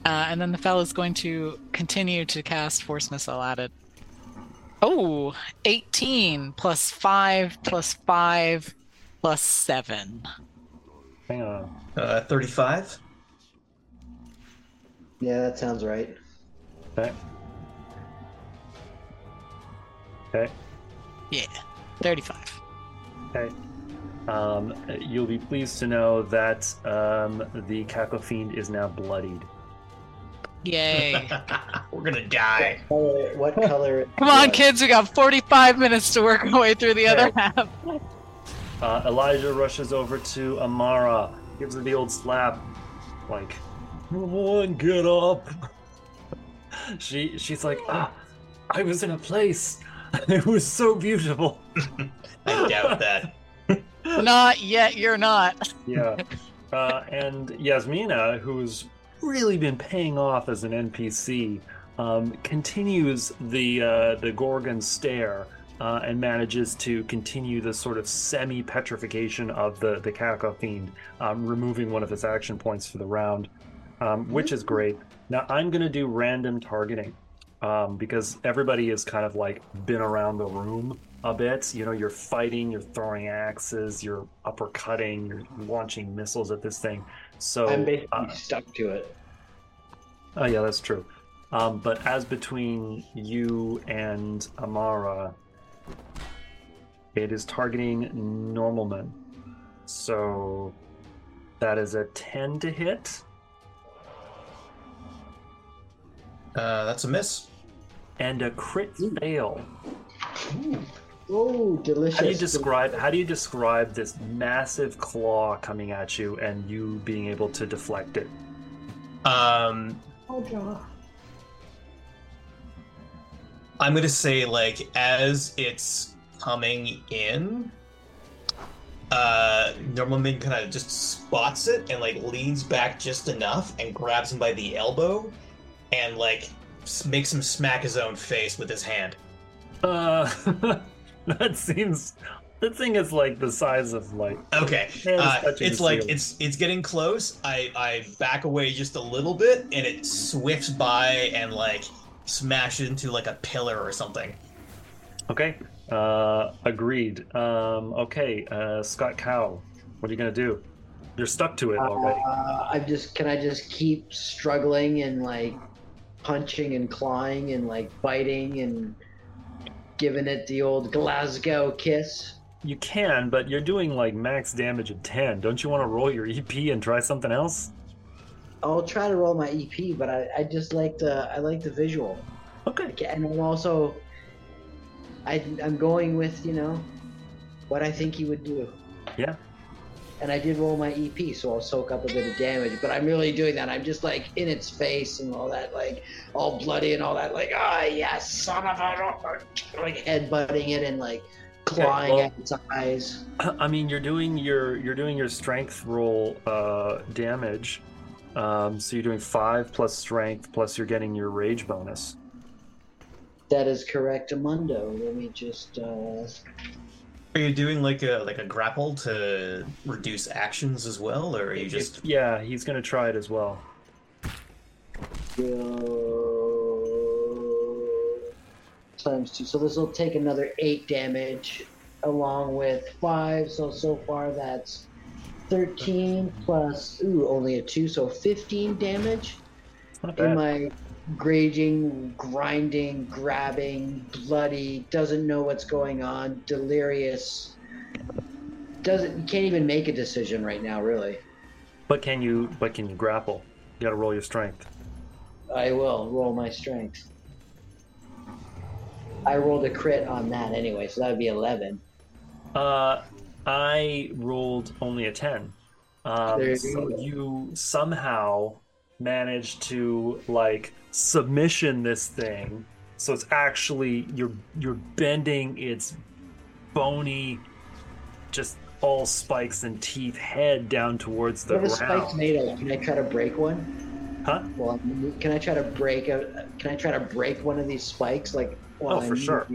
Uh, and then the fellow's going to continue to cast Force Missile at it. Oh, 18 plus 5 plus 5 plus 7. Hang on. Uh, 35? Yeah, that sounds right. Okay. Okay. Yeah, 35. Okay. Um, you'll be pleased to know that um, the Caco Fiend is now bloodied. Yay. We're gonna die. Color, what color? Come on, was- kids, we got 45 minutes to work our way through the other half. Uh, Elijah rushes over to Amara, gives her the old slap, like, "Come on, get up." she she's like, "Ah, I was in a place. It was so beautiful." I doubt that. Not yet, you're not. Yeah. Uh, and Yasmina, who's really been paying off as an NPC, um, continues the uh, the Gorgon stare uh, and manages to continue the sort of semi petrification of the the Caco fiend, um, removing one of its action points for the round. um, which is great. Now I'm gonna do random targeting um, because everybody has kind of like been around the room a bit. You know, you're fighting, you're throwing axes, you're uppercutting, you're launching missiles at this thing. So I'm basically uh, stuck to it. Oh yeah, that's true. Um, but as between you and Amara, it is targeting Normalman. So that is a 10 to hit Uh, that's a miss. and a crit fail. Oh, delicious. How do you describe how do you describe this massive claw coming at you and you being able to deflect it? Um, Oh, God. I'm gonna say like as it's coming in, uh, Normalman kind of just spots it and like leans back just enough and grabs him by the elbow, and like makes him smack his own face with his hand. Uh that seems that thing is like the size of like Okay, uh, it's like it's it's getting close. I I back away just a little bit, and it swifts by and like smashes into like a pillar or something. Okay. Uh, agreed. Um, okay. Uh, Scott Cow, what are you gonna do? You're stuck to it already. Uh, I just can I just keep struggling and like punching and clawing and like biting and giving it the old Glasgow kiss. You can, but you're doing like max damage of ten. Don't you want to roll your EP and try something else? I'll try to roll my EP, but I, I just like the I like the visual. Okay. And I'm also I I'm going with you know what I think he would do. Yeah. And I did roll my EP, so I'll soak up a bit of damage. But I'm really doing that. I'm just like in its face and all that, like all bloody and all that, like ah yes, son of a like headbutting it and like clawing well- at its eyes. I mean, you're doing your you're doing your strength roll uh, damage. Um, so you're doing five plus strength plus you're getting your rage bonus. That is correct, Amundo. Let me just. uh Are you doing like a like a grapple to reduce actions as well, or are you just If- yeah, he's gonna try it as well. go times two. So this will take another eight damage along with five. So so far that's thirteen plus ooh only a two, so fifteen damage. It's not In my raging, grinding, grabbing, bloody, doesn't know what's going on, delirious. Doesn't can't even make a decision right now, really. But can you? But can you grapple? You gotta roll your strength. I will roll my strength. I rolled a crit on that anyway, so that would be 11. Uh, I rolled only a ten. Um, you so you somehow managed to like submission this thing. So it's actually you're you're bending its bony, just all spikes and teeth head down towards the What are the spikes ground. made of? Can I try to break one? Huh? Well, can I try to break a? Can I try to break one of these spikes? Like, while Oh, for I'm- sure.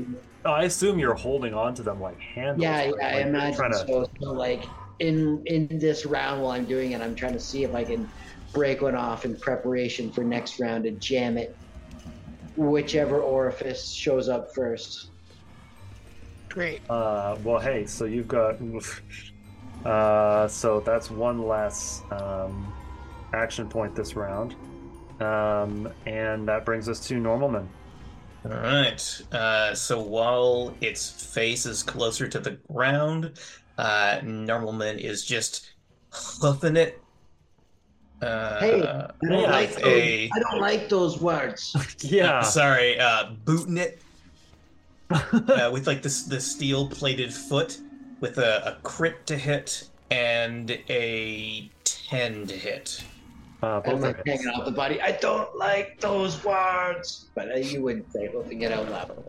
Oh, I assume you're holding on to them like handles. Yeah, yeah, I Like you're imagine to- so. So, like, in in this round, while I'm doing it, I'm trying to see if I can break one off in preparation for next round and jam it, whichever orifice shows up first. Great. Uh, well, hey, so you've got. Uh, so that's one less um, action point this round. Um, and that brings us to Normalman. All right. Uh, so while its face is closer to the ground, uh, Normalman is just hoofing it. Uh, Hey, I don't yeah, like those. a I don't like those words. Yeah. sorry, uh, booting it uh, with like this the steel plated foot with a, a crit to hit and a ten to hit. uh, I'm both like are hanging off the body. I don't like those words. But uh, you wouldn't say hoofing it out loud.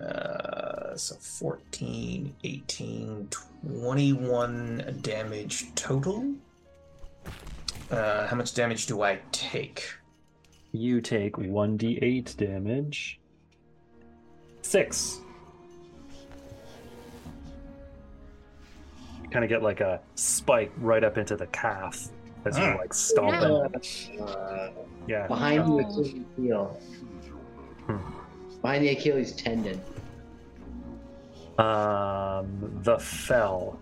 Uh, so 14, 18, 21 damage total. Uh, how much damage do I take? You take 1d8 damage. Six. You kind of get like a spike right up into the calf as you're like stomping. Uh, Yeah. behind the Achilles heel. Hmm. Behind the Achilles tendon. Um, the fell.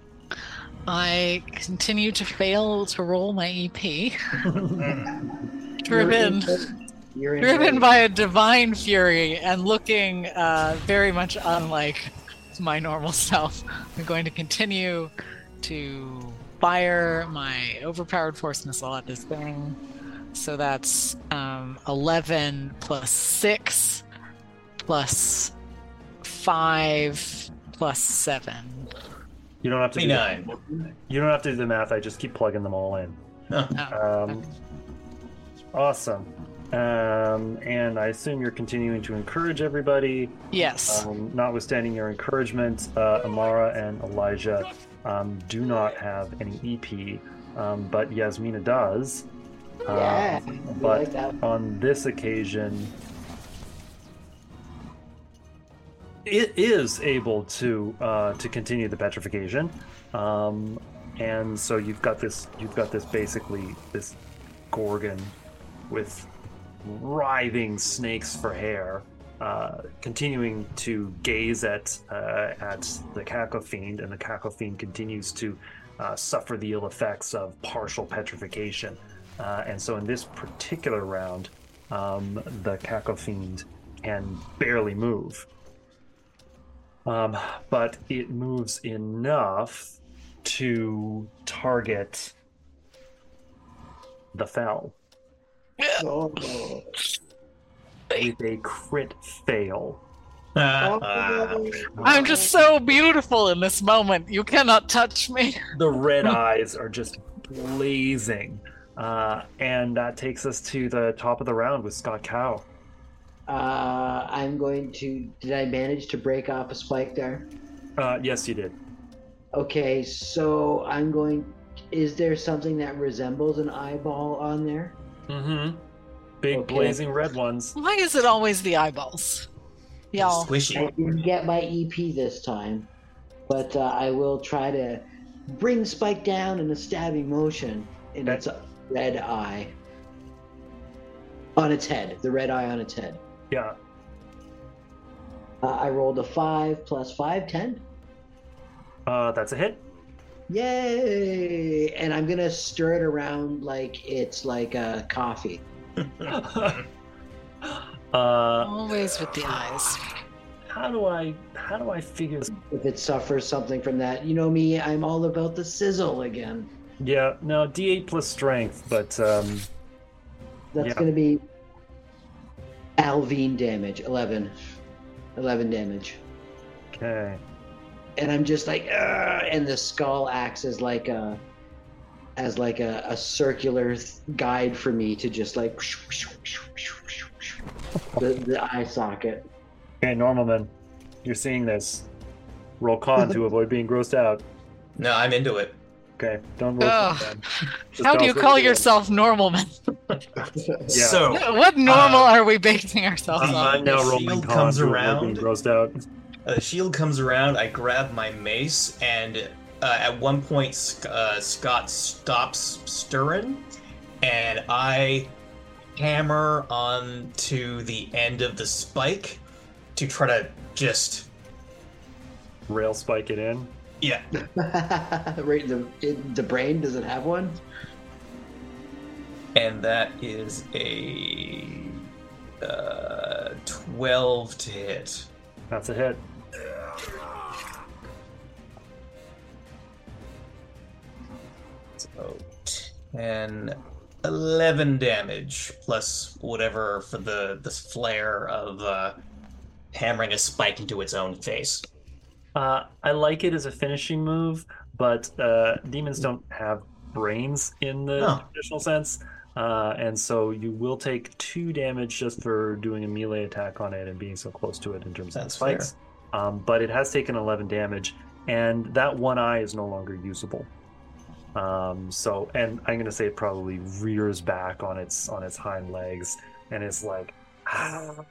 I continue to fail to roll my EP, driven driven by a divine fury and looking uh, very much unlike my normal self. I'm going to continue to fire my overpowered force missile at this thing. So that's um, 11 plus 6 plus 5 plus 7. You don't have to. Do the, you don't have to do the math. I just keep plugging them all in. Huh. Oh, Um, awesome. Um, and I assume you're continuing to encourage everybody. yes. Um, notwithstanding your encouragement, uh, Amara and Elijah um, do not have any EP, um, but Yasmina does. Um, Yeah, I but like on this occasion, it is able to uh, to continue the petrification, um, and so you've got this you've got this basically this gorgon with writhing snakes for hair, uh, continuing to gaze at uh, at the Caco and the Caco continues to uh, suffer the ill effects of partial petrification. Uh, and so in this particular round, um, the Caco can barely move. Um, but it moves enough to target the Fell Oh, with a crit fail. Ah, oh. I'm just so beautiful in this moment. You cannot touch me. The red eyes are just blazing. Uh, and that takes us to the top of the round with Scott Cow. Uh, I'm going to. Did I manage to break off a spike there? Uh, yes, you did. Okay, so I'm going. Is there something that resembles an eyeball on there? Mm-hmm. Big Okay. blazing red ones. Why is it always the eyeballs? Y'all. Squishy. I didn't get my EP this time, but uh, I will try to bring Spike down in a stabbing motion in Okay. its red eye. On its head, the red eye on its head. Yeah. Uh, I rolled a 5 plus plus five, ten. Uh, that's a hit. Yay! And I'm gonna stir it around like it's like a coffee. uh, Always with the eyes. how do I how do I figure this? If it suffers something from that, you know me, I'm all about the sizzle again. Yeah, no, D8 plus strength, but um, That's Yeah. gonna be Alvine damage, 11. 11 damage. okay. And I'm just like, "Ugh," and the skull acts as like a, as like a, a circular th- guide for me to just like, the, the eye socket. Okay, Normalman, you're seeing this. Roll con to avoid being grossed out. No, I'm into it. Okay, don't roll. Ugh. con then. Just How do you call you're yourself Normalman? Yeah. So, What normal Uh, are we basing ourselves the- on? I'm now the rolling shield comes around. being grossed out. Uh, the shield comes around. I grab my mace, and uh, at one point, uh, Scott stops stirring, and I hammer onto the end of the spike to try to just Rail spike it in. Yeah. right, the, it, the brain, does it have one? And that is a uh, twelve to hit. That's a hit. So 10, 11 damage plus whatever for the the flare of uh, hammering a spike into its own face. Uh, I like it as a finishing move, but uh, demons don't have brains in the Oh. traditional sense. Uh, and so you will take two damage just for doing a melee attack on it and being so close to it in terms That's of the spikes. Um, but it has taken 11 damage, and that one eye is no longer usable. Um, so, and I'm gonna say it probably rears back on its on its hind legs, and it's like, ah,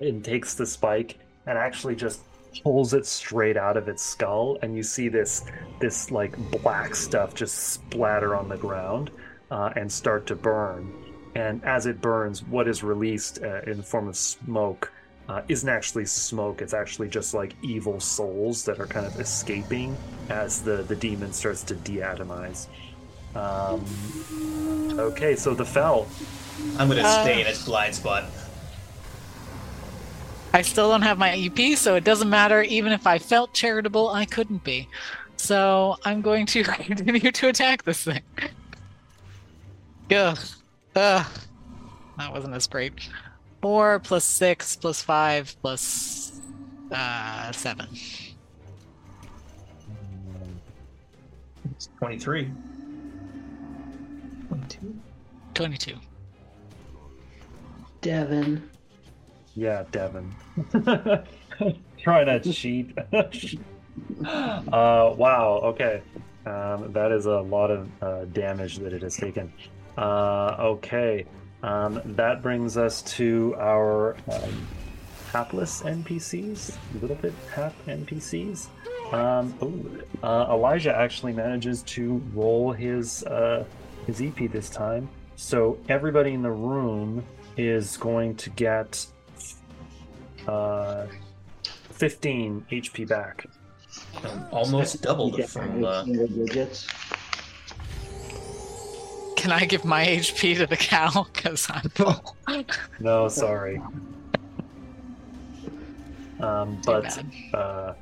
and takes the spike and actually just pulls it straight out of its skull, and you see this this like black stuff just splatter on the ground. uh, and start to burn. And as it burns, what is released uh, in the form of smoke uh, isn't actually smoke. It's actually just like evil souls that are kind of escaping as the, the demon starts to deatomize. Um, okay, so the fell. I'm gonna Uh, stay in its blind spot. I still don't have my EP, so it doesn't matter. Even if I felt charitable, I couldn't be. So I'm going to continue to attack this thing. Ugh. Ugh. That wasn't as great. Four plus six plus five plus uh seven. 23. 22. Twenty-two. Devin. Yeah, Devin. Trying to cheat. uh, wow. Okay. Um, that is a lot of uh, damage that it has taken. Uh, okay. Um, that brings us to our um, hapless NPCs, little bit half NPCs. Um, uh, Elijah actually manages to roll his uh, his EP this time. So everybody in the room is going to get uh, 15 HP back. Um, almost doubled You from. get Uh, single digits. Can I give my HP to the cow? Because I'm full. No, sorry. Um, but uh,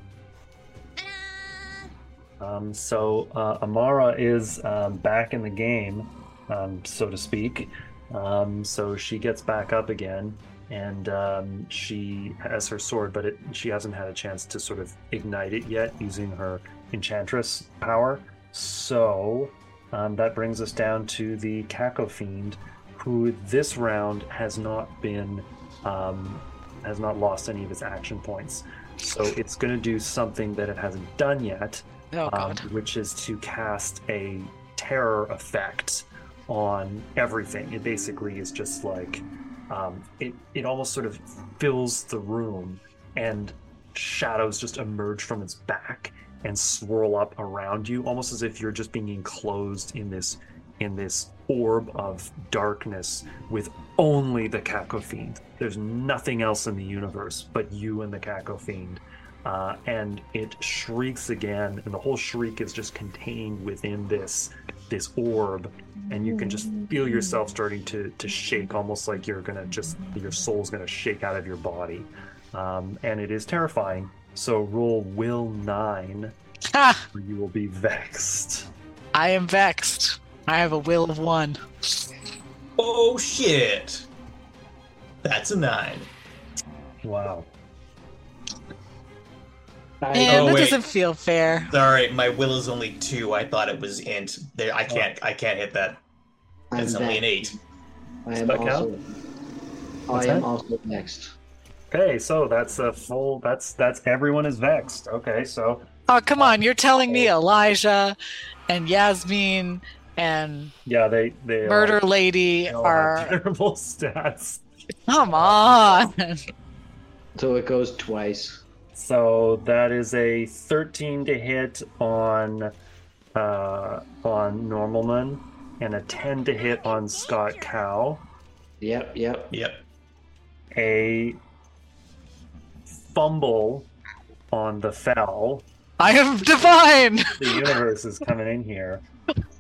um, so uh, Amara is um, back in the game, um, so to speak. Um, so she gets back up again, and um, she has her sword, but it, she hasn't had a chance to sort of ignite it yet using her enchantress power. So um, that brings us down to the Caco Fiend, who this round has not been um, has not lost any of its action points. So it's going to do something that it hasn't done yet, Oh um, which is to cast a terror effect on everything. It basically is just like um, it. It almost sort of fills the room, and shadows just emerge from its back and swirl up around you, almost as if you're just being enclosed in this in this orb of darkness with only the Caco Fiend. There's nothing else in the universe but you and the Caco Fiend. Uh, and it shrieks again, and the whole shriek is just contained within this this orb, and you can just feel yourself starting to to shake, almost like you're gonna just your soul's gonna shake out of your body, um, and it is terrifying. So roll will nine, Ha! or you will be vexed. I am vexed. I have a will of one. oh shit! That's a 9. Wow. I, Man, Oh, that wait. doesn't feel fair. Sorry, my will is only 2. I thought it was int. There, I oh. can't. I can't hit that. I'm It's only an 8. I am also. What's I am also next. Okay, so that's a full. That's that's everyone is vexed. Okay, so Oh, come on. You're telling me oh. Elijah and Yasmin and yeah, they they Murder all, Lady they are. terrible stats. Come on. So it goes twice. So that is a 13 to hit on uh on Normalman and a 10 to hit on Scott Cow. Yep, yep. Yep. A fumble on the fell. I am divine. The universe is coming in here.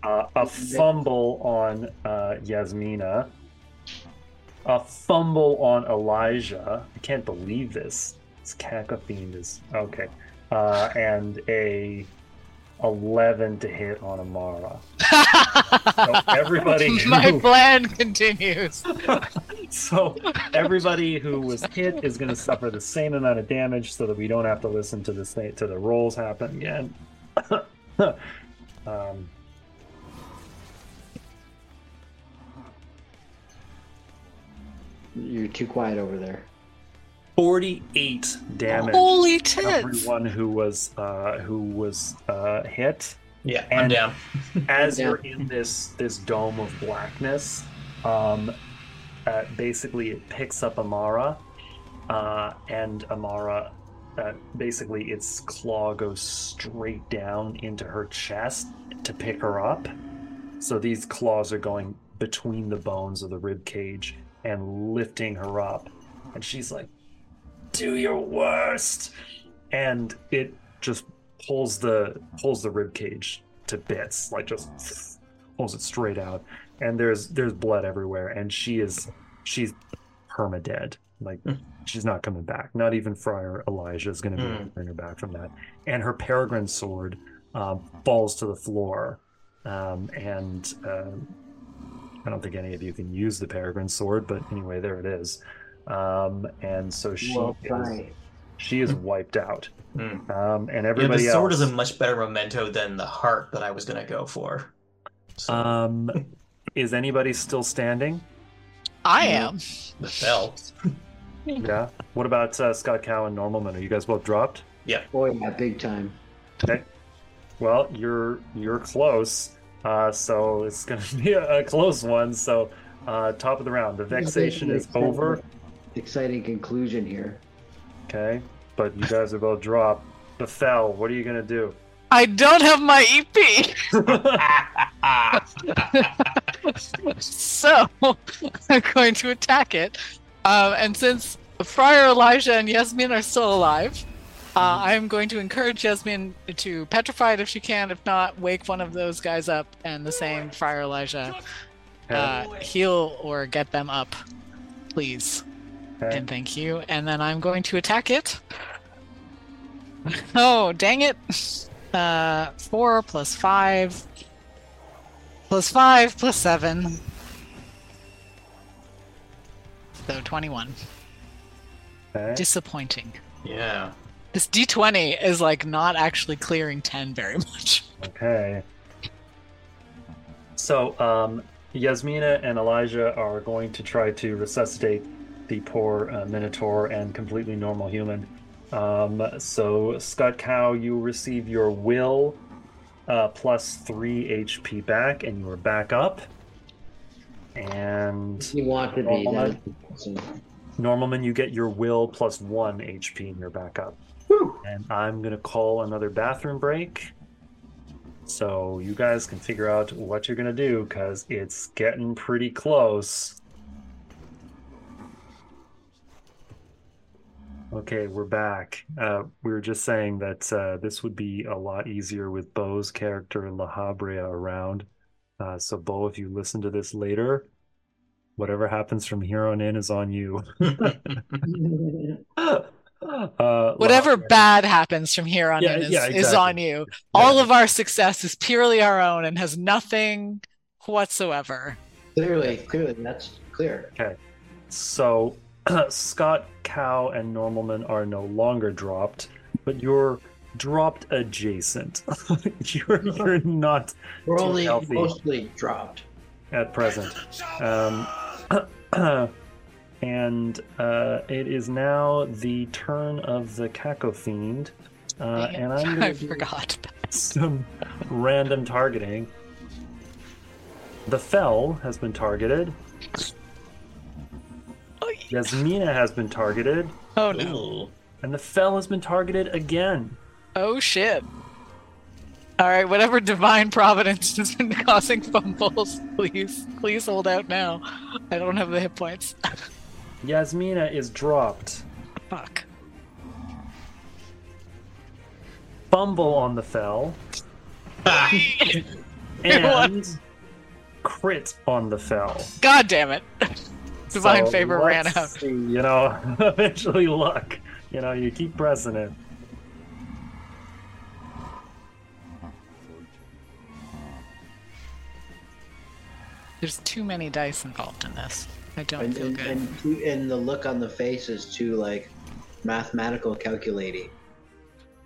Uh, a fumble on uh, Yasmina. A fumble on Elijah. I can't believe this. This Caco fiend is okay. Uh, and a eleven to hit on Amara. So everybody My plan continues. so everybody who was hit is going to suffer the same amount of damage, so that we don't have to listen to the sa- to the rolls happen again. um, You're too quiet over there. 48 damage. Holy to tits. Everyone who was uh, who was uh, hit. Yeah, I'm And- down. as Yeah. you're in this this dome of blackness, um, uh, basically it picks up Amara, uh, and Amara, uh, basically its claw goes straight down into her chest to pick her up. So these claws are going between the bones of the rib cage and lifting her up. And she's like, "Do your worst." And it just pulls the pulls the rib cage to bits, like just pulls it straight out. And there's there's blood everywhere and she is she's perma dead. Like she's not coming back. Not even Friar Elijah is going to to bring her back from that. And her peregrine sword um, falls to the floor. Um, and um I don't think any of you can use the peregrine sword, but anyway, there it is. Um, and so she Well, is, she is wiped out. Hmm. Um, and Yeah, the sword else. is a much better memento than the heart that I was gonna go for. So, Um, is anybody still standing? I Mm. am. the fell. Yeah. What about uh, Scott Cow and Normalman? Are you guys both dropped? Yeah. Oh yeah, big time. Okay. Well, you're you're close. Uh, so it's gonna be a, a close one. So uh, top of the round. The vexation is over. Exciting conclusion here. Okay. But you guys are both dropped. The fell. What are you gonna do? I don't have my EP, so I'm going to attack it. Um, and since Friar Elijah and Yasmin are still alive, uh, I'm going to encourage Yasmin to petrify it if she can. If not, wake one of those guys up, and the same Friar Elijah uh, heal or get them up, please. Okay. And thank you. And then I'm going to attack it. Oh, dang it. Uh, four plus five. Plus five plus seven. So 21. Okay. Disappointing. yeah. This d20 is like not actually clearing 10 very much. Okay. So, um, Yasmina and Elijah are going to try to resuscitate the poor uh, Minotaur and completely normal human. Um, so, Scott Cow, you receive your will uh, plus three HP back, and you are back up. And You want to be Normal. then. Normalman, you get your will plus one HP, and you're back up. And I'm gonna call another bathroom break, so you guys can figure out what you're gonna do because it's getting pretty close. Okay, we're back. Uh, we were just saying that uh, this would be a lot easier with Bo's character La Habrea around. Uh, so, Bo, if you listen to this later, whatever happens from here on in is on you. uh, Whatever Habrea- bad happens from here on Yeah, in is, yeah, is on you. All of our success is purely our own and has nothing whatsoever. clearly, clearly, that's clear. Okay. So, Scott, Cow, and Normalman are no longer dropped, but you're dropped adjacent. you're, you're not We're Too only healthy. mostly dropped. at present. Um, and uh, it is now the turn of the Caco Fiend. Uh, and I'm I going to do forgot. some random targeting. The Fell has been targeted. Yasmina has been targeted. Oh no. Ooh. And the Fell has been targeted again. Oh shit. Alright, whatever divine providence has been causing fumbles, please, please hold out now. I don't have the hit points. Yasmina is dropped. Fuck. Fumble on the Fell. And crit on the Fell. God damn it. Divine So favor ran let's out. see, you know, eventually luck. You know, you keep pressing it. There's too many dice involved in this. I don't And, feel and, good. and, too- and the look on the face is too like mathematical calculating.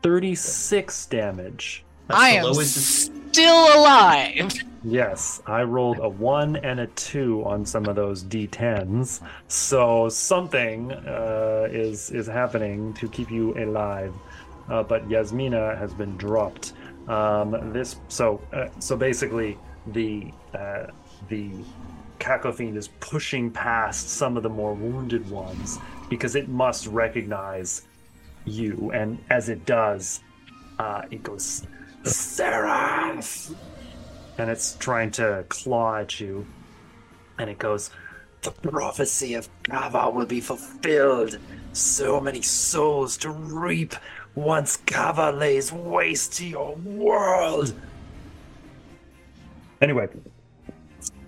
36 damage. That's I the am lowest. still alive. Yes, I rolled a 1 and a 2 on some of those d10s. So something uh, is is happening to keep you alive. Uh, but Yasmina has been dropped. Um, this so uh, so basically the uh, the Caco Fiend is pushing past some of the more wounded ones because it must recognize you, and as it does, uh, it goes Seraph. And it's trying to claw at you. And it goes, The prophecy of Kava will be fulfilled. So many souls to reap once Kava lays waste to your world. Anyway,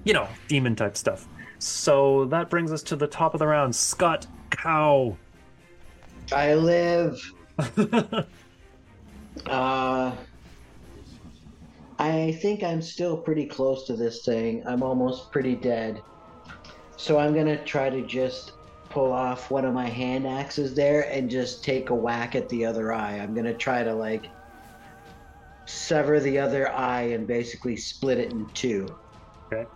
you know, demon type stuff. So that brings us to the top of the round. Scott Cow. I live. Uh, I think I'm still pretty close to this thing. I'm almost pretty dead. So I'm gonna try to just pull off one of my hand axes there and just take a whack at the other eye. I'm gonna try to like sever the other eye and basically split it in two. Okay.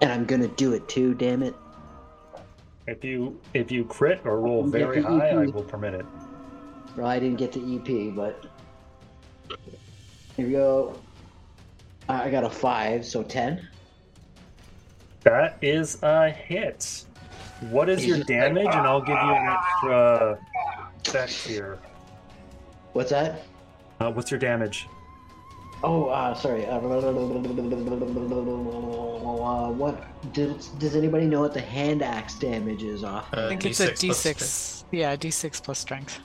And I'm gonna do it too, damn it. If you if you crit or roll very high, I will permit it. Well, I didn't get the EP, but here we go. I I got a five, so ten. That is a hit. What is your damage? And I'll give you an extra effect here. What's that? Uh, what's your damage? Oh, uh, sorry. Uh, what does, does anybody know what the hand axe damage is off? Uh, I think it's a D6 plus D6. Yeah, D6 plus strength.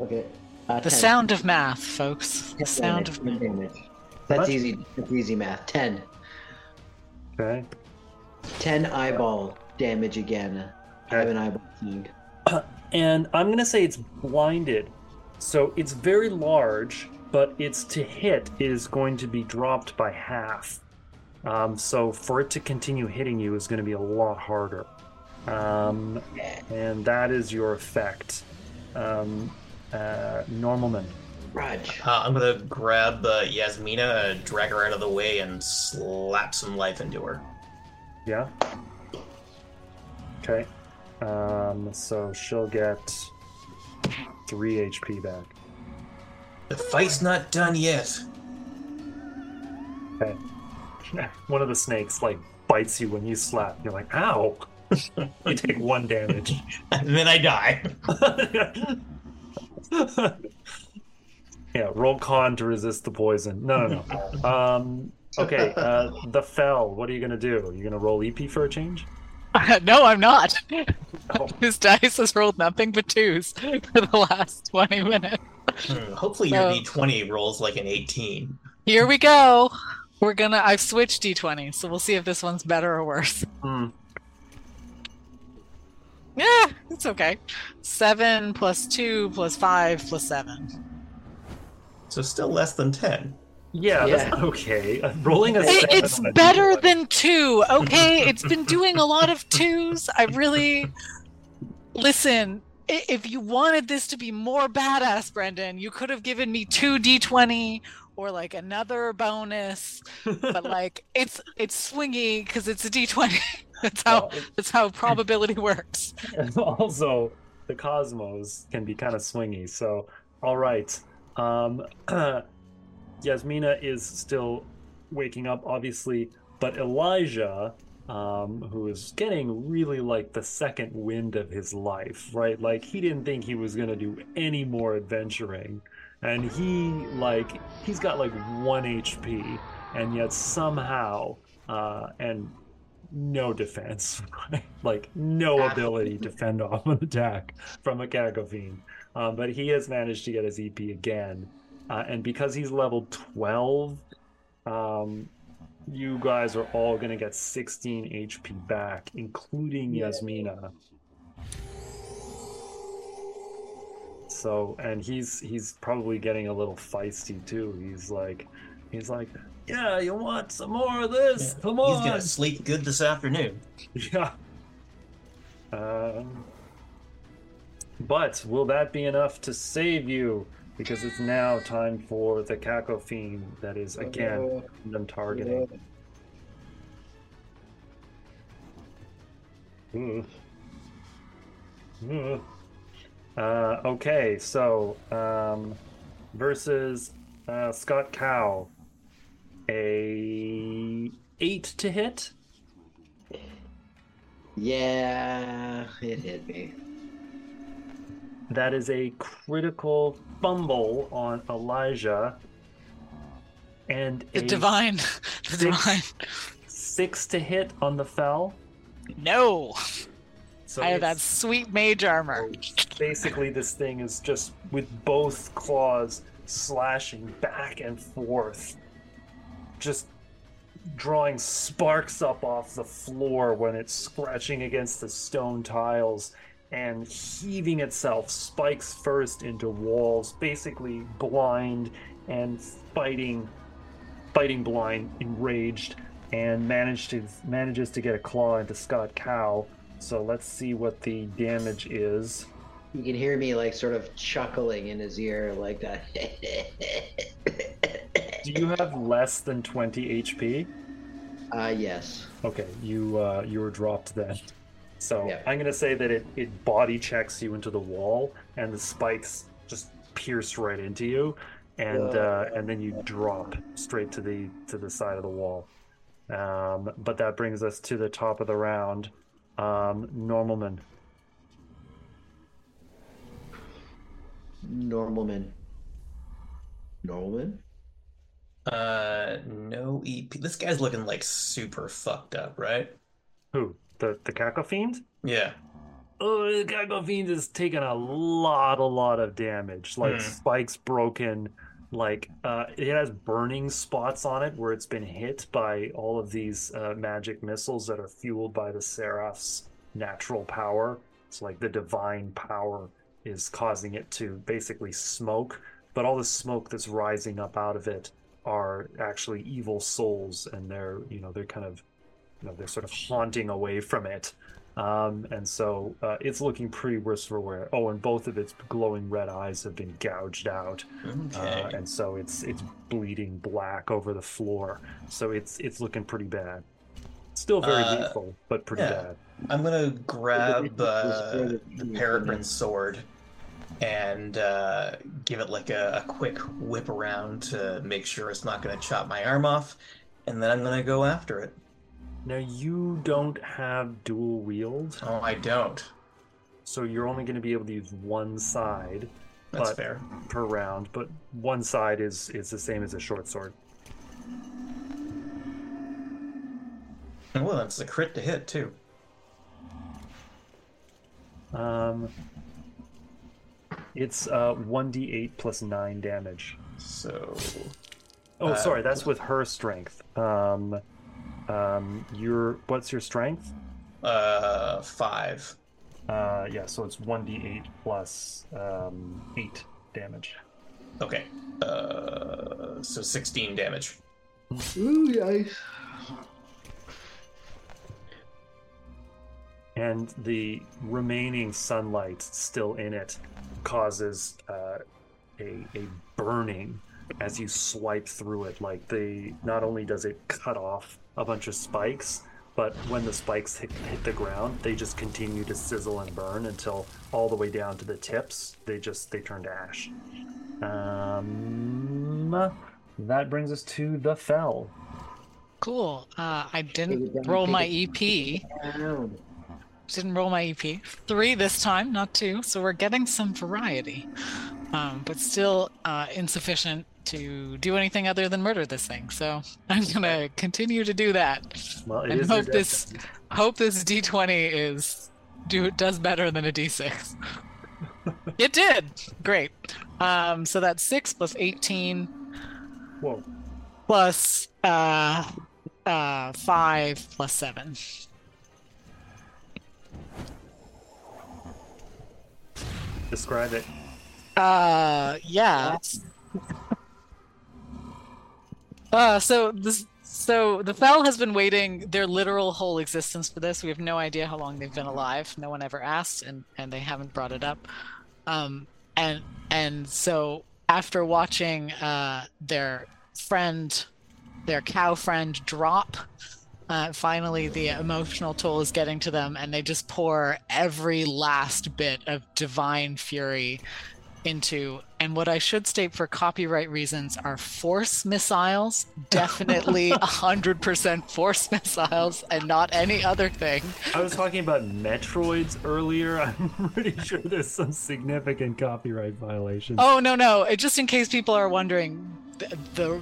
Okay. Uh, The 10. sound of math, folks. The sound damage, of math. damage. That's much? easy. That's easy math. Ten. Okay. Ten eyeball damage again. I have an eyeball thing. And I'm gonna say it's blinded. So it's very large, but its to hit is going to be dropped by half. Um, so for it to continue hitting you is going to be a lot harder. Um, and that is your effect. Um, uh, Normalman. Raj. Uh, I'm gonna grab uh, Yasmina, uh, drag her out of the way, and slap some life into her. Yeah. Okay. Um, so she'll get three HP back. The fight's not done yet. Okay. One of the snakes like bites you when you slap. You're like, ow. you take one damage. And then I die. yeah, roll con to resist the poison. No, no, no. Um, okay, uh, the fell. What are you gonna do? Are you gonna roll EP for a change? no, I'm not. Oh. This dice has rolled nothing but twos for the last 20 minutes. Hmm, Hopefully your So- D20 rolls like an 18. Here we go. We're gonna. I've switched d20, so we'll see if this one's better or worse. Hmm. Yeah, it's okay. Seven plus two plus five plus seven. So still less than 10. Yeah, that's not okay. Uh, rolling a It- it's a better D20. than two. Okay, it's been doing a lot of twos. I really listen. If you wanted this to be more badass, Brendan, you could have given me two d20 or like another bonus. But like, it's it's swingy because it's a d20. That's how Well, that's how probability works. Also the cosmos can be kind of swingy so all right um yasmina is still waking up obviously but elijah um who is getting really like the second wind of his life right like he didn't think he was going to do any more adventuring and he like he's got like 1 hp and yet somehow uh and no defense, like no ability to fend off an attack from a Caco Fiend. Um, but he has managed to get his EP again, uh, and because he's level twelve, um, you guys are all gonna get 16 HP back, including Yasmina. So, and he's he's probably getting a little feisty too. He's like, he's like, yeah, you want some more of this? Yeah, Come He's gonna sleep good this afternoon. Yeah. Um, but will that be enough to save you? Because it's now time for the Caco Fiend that is again them targeting. Ugh. Ugh. Uh, okay, so um, versus uh, Scott Cow, a eight to hit. Yeah, it hit me. That is a critical fumble on Elijah. and The a divine. The divine. six to hit on the fell. No. So I have that sweet mage armor. basically this thing is just with both claws slashing back and forth just drawing sparks up off the floor when it's scratching against the stone tiles and heaving itself spikes first into walls basically blind and fighting fighting blind enraged and managed to manages to get a claw into Scott Cow so let's see what the damage is. You can hear me like sort of chuckling in his ear like that. Uh, Do you have less than 20 HP? uh yes. Okay, you uh, you were dropped then. So Yeah. I'm gonna say that it, it body checks you into the wall, and the spikes just pierce right into you, and uh, and then you drop straight to the to the side of the wall. Um, but that brings us to the top of the round. Um, Normalman. Normalman. Normalman? Uh, no EP. This guy's looking like super fucked up, right? Who? The the Caco Fiend? Yeah. Oh, the Caco Fiend has taken a lot, a lot of damage. Like Hmm. spikes broken. Like uh, it has burning spots on it where it's been hit by all of these uh, magic missiles that are fueled by the Seraph's natural power. It's like the divine power is causing it to basically smoke. But all the smoke that's rising up out of it are actually evil souls, and they're you know they're kind of you know they're sort of haunting away from it. Um, and so uh, it's looking pretty worse for wear. Oh, and both of its glowing red eyes have been gouged out, Okay. uh, and so it's it's bleeding black over the floor. So it's it's looking pretty bad. Still very Uh, lethal, but pretty yeah. bad. I'm gonna grab uh, the peregrine sword and uh, give it like a, a quick whip around to make sure it's not gonna chop my arm off, and then I'm gonna go after it. Now you don't have dual wield, Oh, I don't. so you're only going to be able to use one side That's But- fair. per round. But one side is is the same as a short sword. Well, that's a crit to hit too. Um, it's uh 1d8 plus 9 damage. So Oh, Uh, sorry, that's with her strength. Um, um, your what's your strength? uh, five. Uh, yeah, so it's 1d8 plus um 8 damage. Okay. Uh, so 16 damage. Ooh, yikes. And the remaining sunlight still in it causes uh, a a burning as you swipe through it. Like the not only does it cut off a bunch of spikes, but when the spikes hit, hit the ground, they just continue to sizzle and burn until all the way down to the tips. They just they turn to ash. Um, that brings us to the fell. Cool. Uh, I didn't roll my it EP. Didn't roll my EP. Three this time, not two. So we're getting some variety, um, but still uh, insufficient to do anything other than murder this thing. So I'm gonna continue to do that, Well, and hope this hope this D20 is do does better than a D6. it did. Great. Um, so that's six plus 18 Whoa. plus uh, uh, five plus seven. Describe it. Uh, yeah. uh, so this, so the Fell has been waiting their literal whole existence for this. We have no idea how long they've been alive. No one ever asked, and and they haven't brought it up. Um, and and so after watching uh their friend, their cow friend drop. Uh, finally, the emotional toll is getting to them, and they just pour every last bit of divine fury into and what i should state for copyright reasons are force missiles definitely 100% force missiles and not any other thing I was talking about Metroids earlier. I'm pretty sure there's some significant copyright violations. oh no no it, just in case people are wondering the, the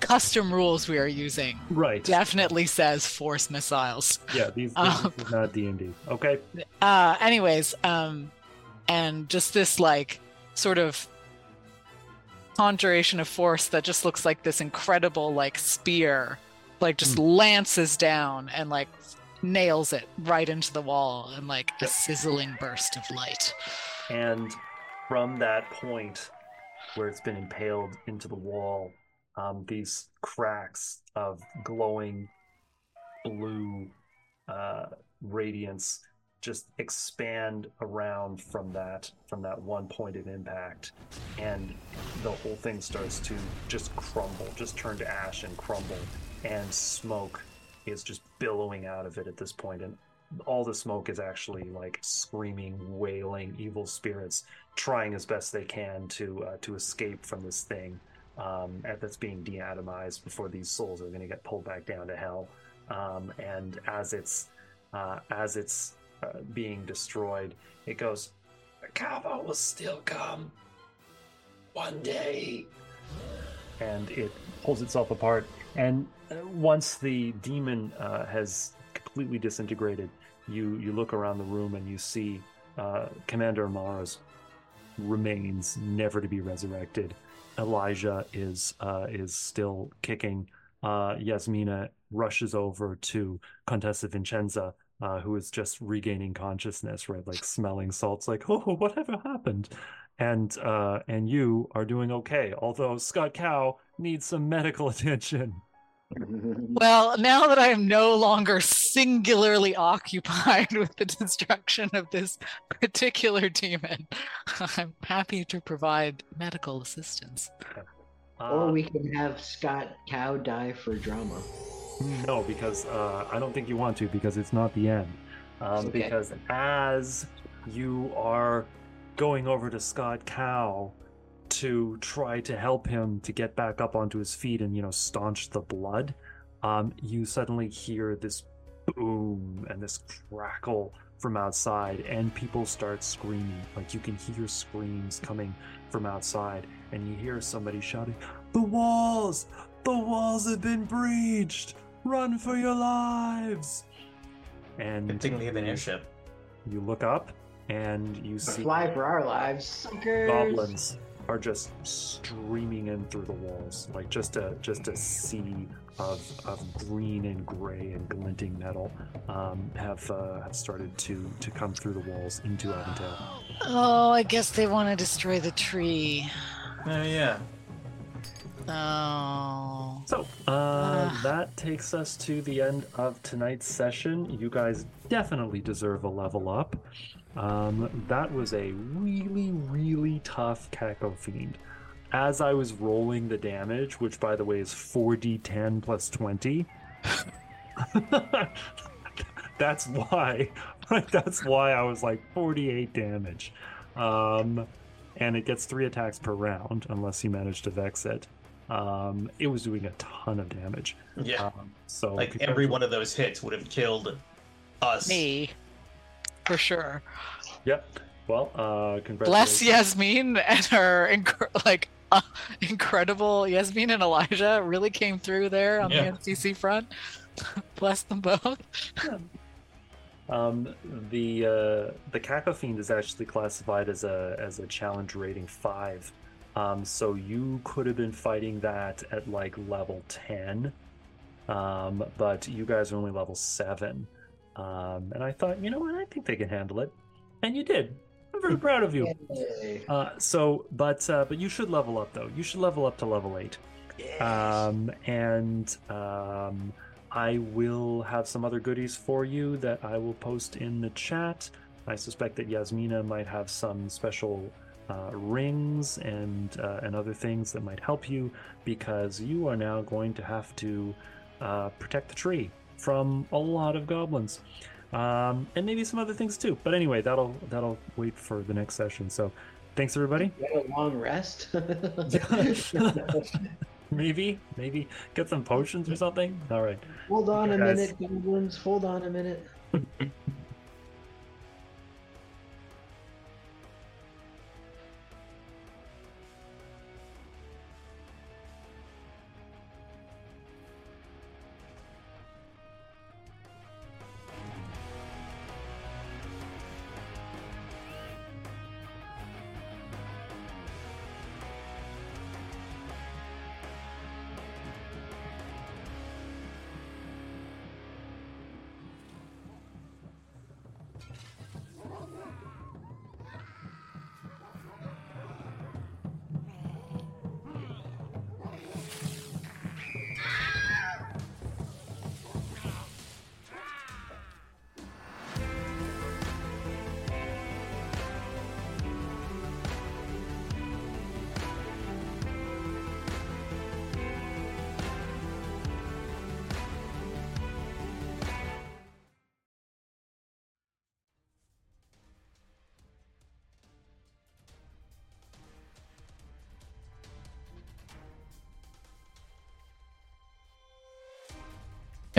custom rules we are using Right. definitely says force missiles. Yeah. These, this Um, is not D and D. Okay. Uh, anyways, um, and just this like sort of conjuration of force that just looks like this incredible like spear, like just lances down and like nails it right into the wall and like a sizzling burst of light. And from that point where it's been impaled into the wall, um, these cracks of glowing blue uh, radiance just expand around from that from that one point of impact. And the whole thing starts to just crumble just turn to ash and crumble. And smoke is just billowing out of it at this point. And all the smoke is actually like screaming wailing evil spirits trying as best they can to uh, to escape from this thing um, that's being deatomized before these souls are going to get pulled back down to hell. Um, and as it's uh, as it's uh, being destroyed, it goes, Kava will still come one day. And it pulls itself apart. And uh, once the demon uh, has completely disintegrated, you, you look around the room and you see uh, Commander Amara's remains never to be resurrected. Elijah is uh, is still kicking. Uh, Yasmina rushes over to Contessa Vincenza, uh, who is just regaining consciousness, right? Like smelling salts, like, oh, whatever happened? And uh, and you are doing okay, although Scott Cow needs some medical attention. Well, now that I am no longer singularly occupied with the destruction of this particular demon, I'm happy to provide medical assistance. or Uh, we can have Scott Cow die for drama. No, because uh, I don't think you want to, because it's not the end. Um, Okay. Because as you are going over to Scott Cow to try to help him to get back up onto his feet and you know staunch the blood, um, you suddenly hear this boom and this crackle from outside, and people start screaming. Like you can hear screams coming from outside, and you hear somebody shouting, "The walls! The walls have been breached! Run for your lives!" And Good thing we have an airship. you look up and you see Fly for our lives, suckers. goblins are just streaming in through the walls, like just a just a sea of of green and gray and glinting metal um, have uh, have started to to come through the walls into Avondale. Oh, I guess they want to destroy the tree. Oh yeah. Oh. So uh, that takes us to the end of tonight's session. You guys definitely deserve a level up. Um, that was a really, really tough Caco Fiend. As I was rolling the damage, which by the way is 4d10 plus 20, that's why. That's why I was like 48 damage. Um, and it gets three attacks per round unless you manage to vex it. Um, it was doing a ton of damage. Yeah. Um, so like every one of those hits would have killed us. Me. For sure. Yep. Well, uh, Bless congratulations. Yasmin and her inc- like uh, incredible Yasmin and Elijah really came through there on Yeah. the NPC front. Bless them both. Um, the uh, the Caco Fiend is actually classified as a as a challenge rating five. Um, so you could have been fighting that at like level ten, um, but you guys are only level seven. Um, and I thought, you know what, I think they can handle it, and you did. I'm very proud of you. Uh, so, but uh, but you should level up though. You should level up to level eight. Um, and um, I will have some other goodies for you that I will post in the chat. I suspect that Yasmina might have some special uh, rings and uh, and other things that might help you because you are now going to have to uh, protect the tree from a lot of goblins. Um, and maybe some other things too. But anyway, that'll that'll wait for the next session. So, thanks everybody. Get a long rest. maybe, maybe get some potions or something. All right. Hold on a minute, goblins. Hold on a minute.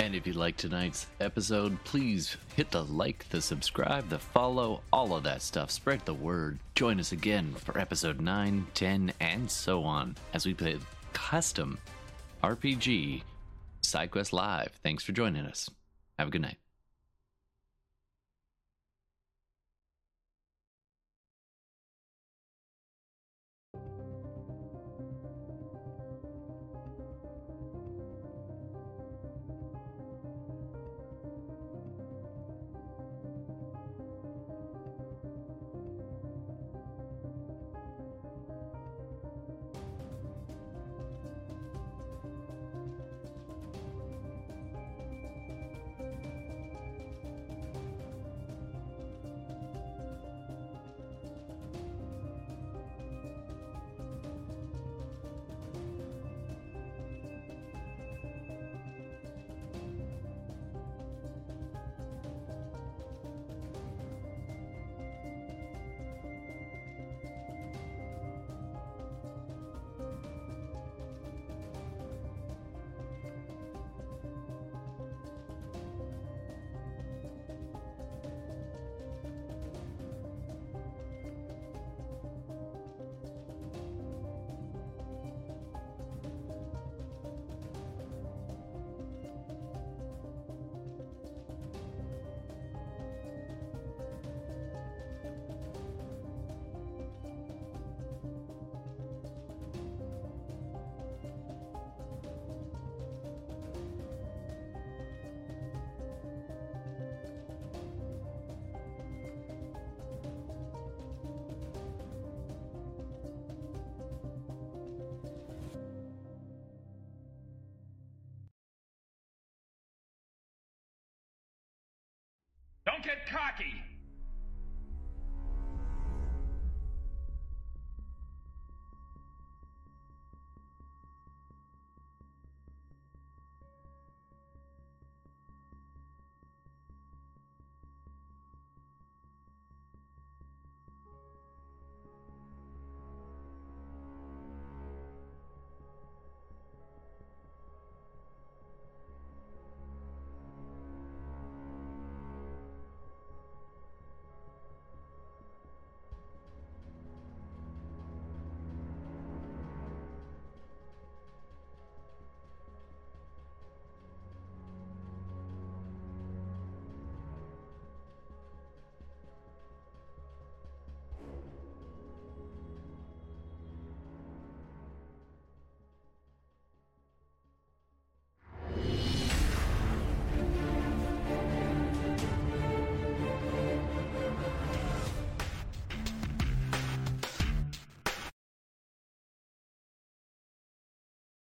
And if you like tonight's episode, please hit the like, the subscribe, the follow, all of that stuff. Spread the word. Join us again for episode 9, 10, and so on as we play custom RPG SideQuest Live. Thanks for joining us. Have a good night.